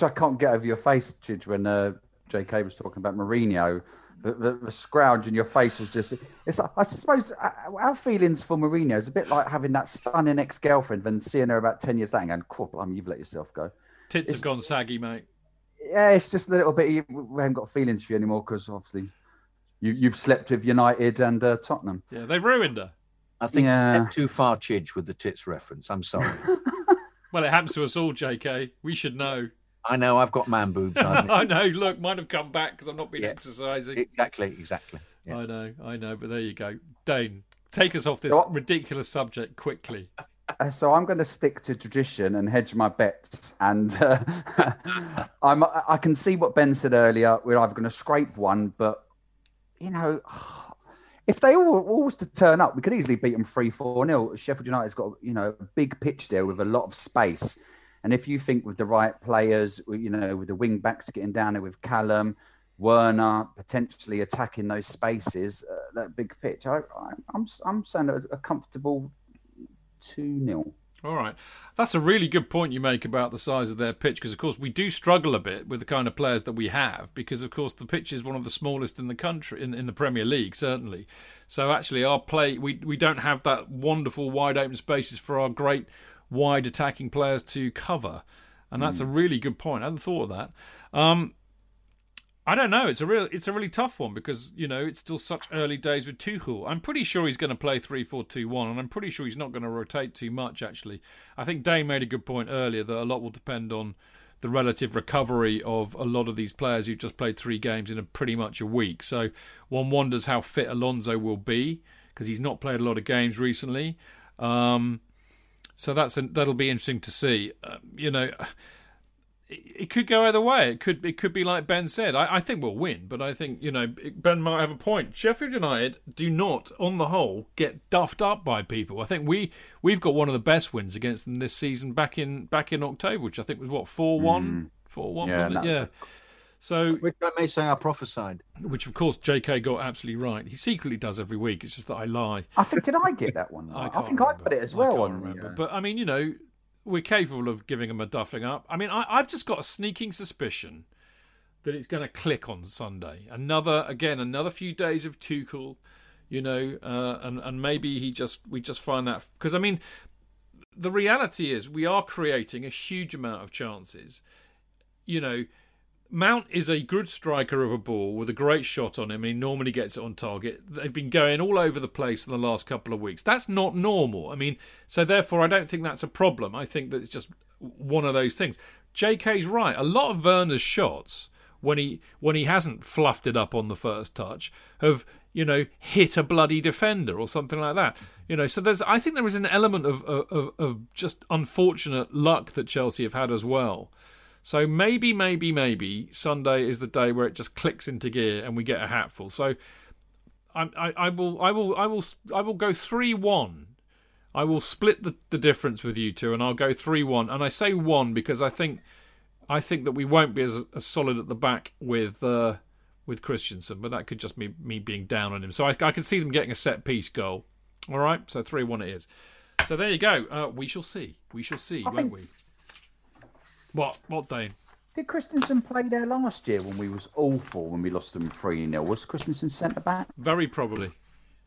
So I can't get over your face, Chidge, when uh, JK was talking about Mourinho. The, the, the scrouge in your face was just. It's. like- I suppose uh, our feelings for Mourinho is a bit like having that stunning ex-girlfriend and seeing her about ten years later and going, "Cool, blimey, you've let yourself go." Tits It's- have gone saggy, mate. Yeah, it's just a little bit. We haven't got feelings for you anymore because obviously you, you've slept with United and uh, Tottenham. Yeah, they've ruined her. I think Yeah. step too far, Chidge, with the tits reference. I'm sorry. Well, it happens to us all, JK. We should know. I know I've got man boobs. I know. Look, mine have come back because I've not been Yeah. exercising. exactly, exactly. Yeah. I know, I know, but there you go. Dayne, take us off this What? ridiculous subject quickly. Uh, so I'm going to stick to tradition and hedge my bets. And uh, I'm, I can see what Ben said earlier. We're either going to scrape one, but you know, if they all, all was to turn up, we could easily beat them three, four nil. Sheffield United's got you know a big pitch there with a lot of space. And if you think with the right players, you know, with the wing backs getting down there with Callum, Werner potentially attacking those spaces, uh, that big pitch, I, I, I'm I'm saying a, a comfortable two 0 All right. That's a really good point you make about the size of their pitch because, of course, we do struggle a bit with the kind of players that we have because, of course, the pitch is one of the smallest in the country, in, in the Premier League, certainly. So, actually, our play, we, we don't have that wonderful wide open spaces for our great wide attacking players to cover. And that's a really good point. I hadn't thought of that. Um, I don't know. It's a real, it's a really tough one because you know it's still such early days with Tuchel. I'm pretty sure he's going to play three four two one, and I'm pretty sure he's not going to rotate too much. Actually, I think Dayne made a good point earlier that a lot will depend on the relative recovery of a lot of these players who've just played three games in a pretty much a week. So one wonders how fit Alonso will be because he's not played a lot of games recently. Um, so that's a, that'll be interesting to see. Uh, you know, it, it could go either way. It could it could be like Ben said. I, I think we'll win, but I think you know Ben might have a point. Sheffield United do not, on the whole, get duffed up by people. I think we we've got one of the best wins against them this season back in back in October, which I think was what four one, four one, Yeah, wasn't it? that Yeah. Was So Which I may say I prophesied. which of course J.K. got absolutely right. He secretly does every week. It's just that I lie. I think did I get that one? I, can't think I remember. got it as well. I well. can't on, remember. uh, But I mean, you know, we're capable of giving them a duffing up. I mean, I, I've just got a sneaking suspicion that it's going to click on Sunday. Another again, another few days of Tuchel, you know, uh, and and maybe he just we just find that because I mean, the reality is we are creating a huge amount of chances. You know, Mount is a good striker of a ball with a great shot on him. and He normally gets it on target. They've been going all over the place in the last couple of weeks. That's not normal. I mean, so therefore, I don't think that's a problem. I think that it's just one of those things. JK's right. A lot of Werner's shots when he when he hasn't fluffed it up on the first touch have you know hit a bloody defender or something like that. You know, so there's I think there is an element of of, of just unfortunate luck that Chelsea have had as well. So maybe, maybe, maybe Sunday is the day where it just clicks into gear and we get a hatful. So I, I, I will, I will, I will, I will go three one. I will split the, the difference with you two, and I'll go three one. And I say one because I think, I think that we won't be as, as solid at the back with uh, with Christensen, but that could just be me being down on him. So I, I can see them getting a set piece goal. All right, so three one it is. So there you go. Uh, we shall see. We shall see, I won't think- we? What? What, Dayne? Did Christensen play there last year when we was awful when we lost them three 0 Was Christensen centre back? Very probably.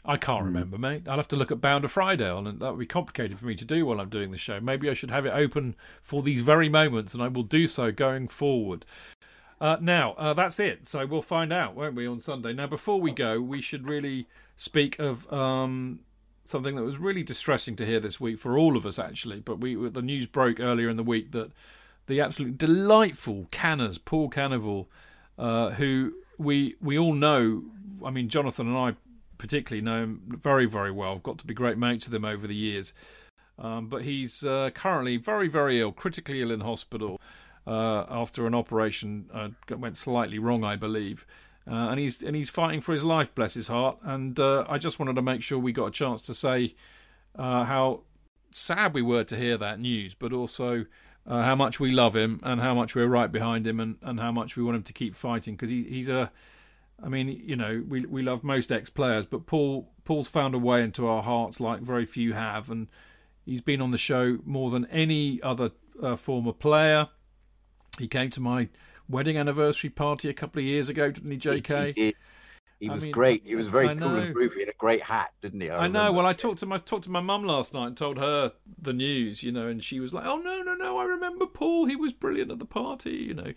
I can't mm. remember, mate. I'll have to look at Bound of Friday on, and that would be complicated for me to do while I'm doing the show. Maybe I should have it open for these very moments, and I will do so going forward. Uh, now, uh, that's it. So we'll find out, won't we, on Sunday? Now, before we go, we should really speak of um, something that was really distressing to hear this week for all of us, actually. But we the news broke earlier in the week that the absolute delightful Canners, Paul Canoville, uh, who we we all know. I mean, Jonathan and I particularly know him very very well. I've got to be great mates with him over the years. Um, but he's uh, currently very very ill, critically ill in hospital uh, after an operation uh, went slightly wrong, I believe. Uh, and he's and he's fighting for his life, bless his heart. And uh, I just wanted to make sure we got a chance to say how sad we were to hear that news, but also uh, how much we love him and how much we're right behind him and, and how much we want him to keep fighting. Because he, he's a I mean you know we we love most ex players but Paul Paul's found a way into our hearts like very few have. And he's been on the show more than any other uh, former player. He came to my wedding anniversary party a couple of years ago didn't he JK he, was I mean, great. He was very I cool know. and groovy in a great hat, didn't he? I, I know. Well, I talked to my talked to my mum last night and told her the news, you know, and she was like, "Oh no, no, no! I remember Paul. He was brilliant at the party, you know."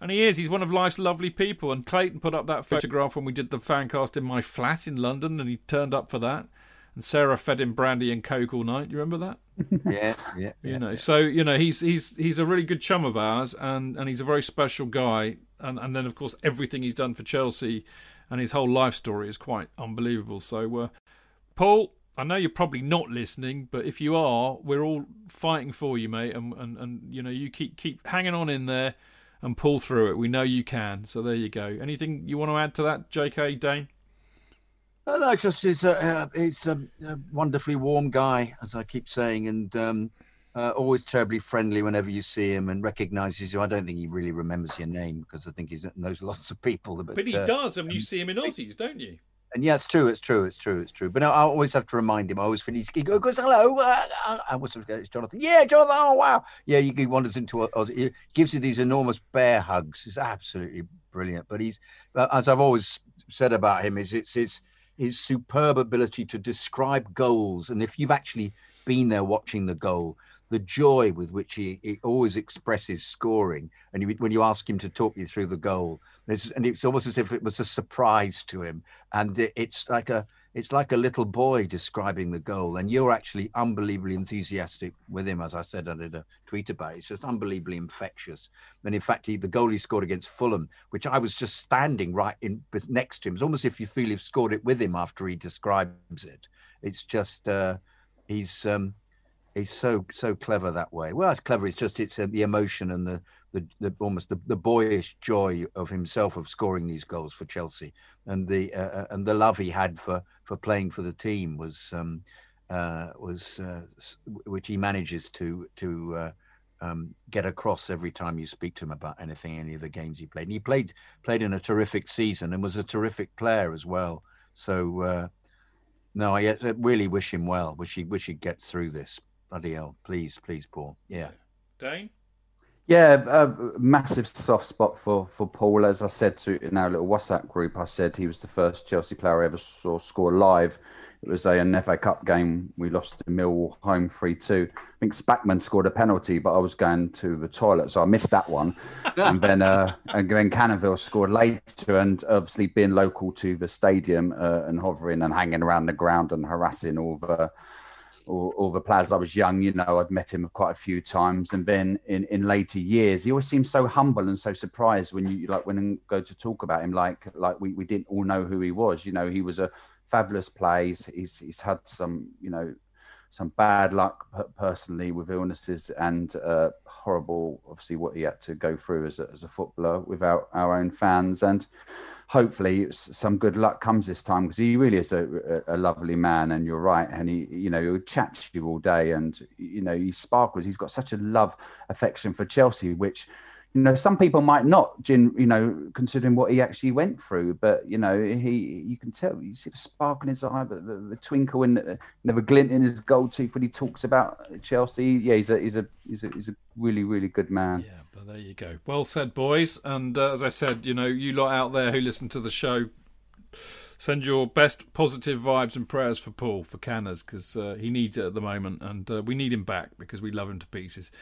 And he is. He's one of life's lovely people. And Clayton put up that photograph when we did the fan cast in my flat in London, and he turned up for that. And Sarah fed him brandy and coke all night. You remember that? yeah, yeah. You know, yeah. so you know he's he's he's a really good chum of ours, and and he's a very special guy. And and then of course everything he's done for Chelsea and his whole life story is quite unbelievable. So, uh, Paul, I know you're probably not listening, but if you are, we're all fighting for you, mate, and and, and you know you keep keep hanging on in there and pull through it. We know you can. So there you go. Anything you want to add to that, J.K. Dayne? Uh, no, just he's a, uh, he's a, wonderfully warm guy, as I keep saying, and um, uh, always terribly friendly whenever you see him and recognizes you. I don't think he really remembers your name because I think he knows lots of people. But, but he uh, does, and you see him in Aussies, don't you? And yeah, it's true, it's true, it's true, it's true. But no, I always have to remind him. I always feel he goes, hello. Uh, uh I was it's Jonathan. Yeah, Jonathan. Oh, wow. Yeah, he, he wanders into a, he gives you these enormous bear hugs. It's absolutely brilliant. But he's, uh, as I've always said about him, is it's his, his superb ability to describe goals. And if you've actually been there watching the goal, the joy with which he, he always expresses scoring. And you, when you ask him to talk you through the goal, and it's almost as if it was a surprise to him. And it, it's like a it's like a little boy describing the goal, and you're actually unbelievably enthusiastic with him. As I said, I did a tweet about it. It's just unbelievably infectious. And in fact, he, the goal he scored against Fulham, which I was just standing right in next to him, it's almost if you feel you've scored it with him after he describes it. It's just uh, he's. Um, he's so so clever that way. Well, it's clever. It's just it's uh, the emotion and the the, the almost the, the, boyish joy of himself of scoring these goals for Chelsea, and the uh, uh, and the love he had for for playing for the team was um, uh, was uh, which he manages to to. Uh, um, get across every time you speak to him about anything, any of the games he played. And he played played in a terrific season and was a terrific player as well. So no, I really wish him well. Wish he wish he gets through this. Bloody hell. Please, please, Paul. Yeah. Dayne? Yeah, a massive soft spot for for Paul. As I said to in our little WhatsApp group, I said he was the first Chelsea player I ever saw score live. It was a, an FA Cup game. We lost to Millwall home 3 2. I think Spackman scored a penalty, but I was going to the toilet, so I missed that one. and then uh, and then Canoville scored later. And obviously, being local to the stadium uh, and hovering and hanging around the ground and harassing all the all, the players I was young, you know, I'd met him quite a few times. And then in, in later years, he always seemed so humble and so surprised when you like when you go to talk about him, like like we, we didn't all know who he was. You know, he was a fabulous plays. He's he's had some you know some bad luck personally with illnesses and uh, horrible, obviously, what he had to go through as a, as a footballer without our own fans. And hopefully, some good luck comes this time because he really is a, a, lovely man. And you're right. And he, you know, he'll chat to you all day and, you know, he sparkles. He's got such a love, affection for Chelsea, which you know some people might not you know considering what he actually went through but you know he you can tell you see the spark in his eye the, the, the twinkle and the, the glint in his gold tooth when he talks about chelsea. Yeah he's a he's a he's a, he's a really really good man. Yeah but there you go. Well said boys. And uh, as i said you know you lot out there who listen to the show send your best positive vibes and prayers for Paul for Canners because uh, he needs it at the moment, and uh, we need him back because we love him to pieces.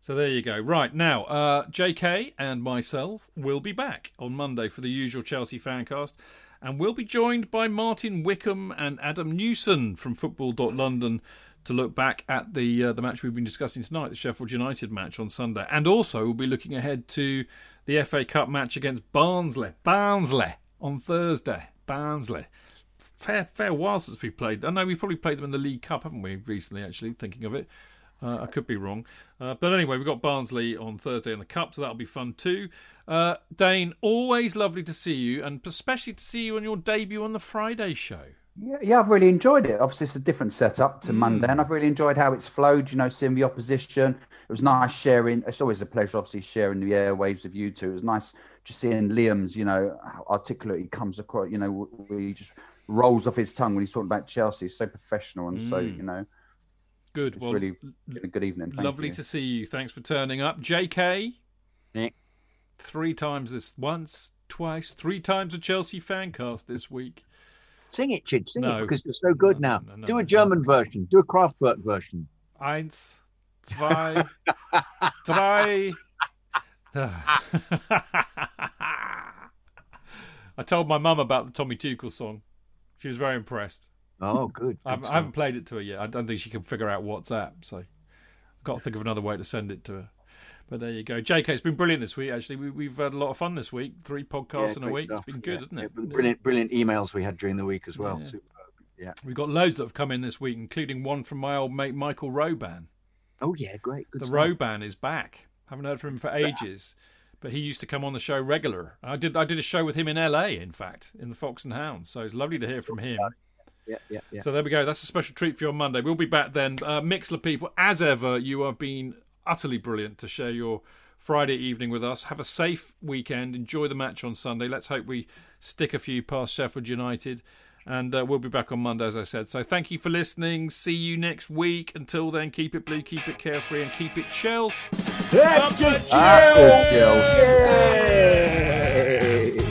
So there you go. Right now, uh, JK and myself will be back on Monday for the usual Chelsea fancast, and we'll be joined by Martin Wickham and Adam Newson from Football.London to look back at the uh, the match we've been discussing tonight, the Sheffield United match on Sunday, and also we'll be looking ahead to the FA Cup match against Barnsley. Barnsley on Thursday. Barnsley. Fair fair while since we played. I know we've probably played them in the League Cup, haven't we? Recently, actually, thinking of it. Uh, I could be wrong. Uh, but anyway, we've got Barnsley on Thursday in the Cup, so that'll be fun too. Uh, Dayne, always lovely to see you, and especially to see you on your debut on the Friday show. Yeah, yeah, I've really enjoyed it. Obviously, it's a different setup to mm. Monday, and I've really enjoyed how it's flowed. You know, seeing the opposition. It was nice sharing. It's always a pleasure, obviously, sharing the airwaves of you two. It was nice just seeing Liam's, you know, how articulate he comes across. You know, he just rolls off his tongue when he's talking about Chelsea. He's so professional and mm. so, you know, Good. It's well, really a good evening. Thank lovely you. to see you. Thanks for turning up, J.K. Nick. Three times this once, twice, three times a Chelsea fan cast this week. Sing it, Chid. Sing no. it because you're so good no, now. No, do a German version. Do a Kraftwerk version. Eins, zwei, drei. I told my mum about the Tommy Tuchel song. She was very impressed. Oh, good. good I, haven't played it to her yet. I don't think she can figure out WhatsApp, so I've got to think of another way to send it to her. But there you go. JK, it's been brilliant this week, actually. We, have had a lot of fun this week. Three podcasts yeah, in a week. Stuff. It's been good, yeah. hasn't it? Yeah, brilliant, brilliant emails we had during the week as well. Superb. Yeah. We've got loads that have come in this week, including one from my old mate Michael Roban. Oh, yeah, great. Good the Roban is back. Haven't heard from him for ages. But he used to come on the show regular. I did I did a show with him in LA, in fact, in the Fox and Hounds. So it's lovely to hear from oh, him yeah, yeah, So there we go. That's a special treat for you on Monday. We'll be back then. Uh, Mixlr people, as ever, you have been utterly brilliant to share your Friday evening with us. Have a safe weekend. Enjoy the match on Sunday. Let's hope we stick a few past Sheffield United. And uh, we'll be back on Monday, as I said. So thank you for listening. See you next week. Until then, keep it blue, keep it carefree, and keep it Chelsea. Chelsea.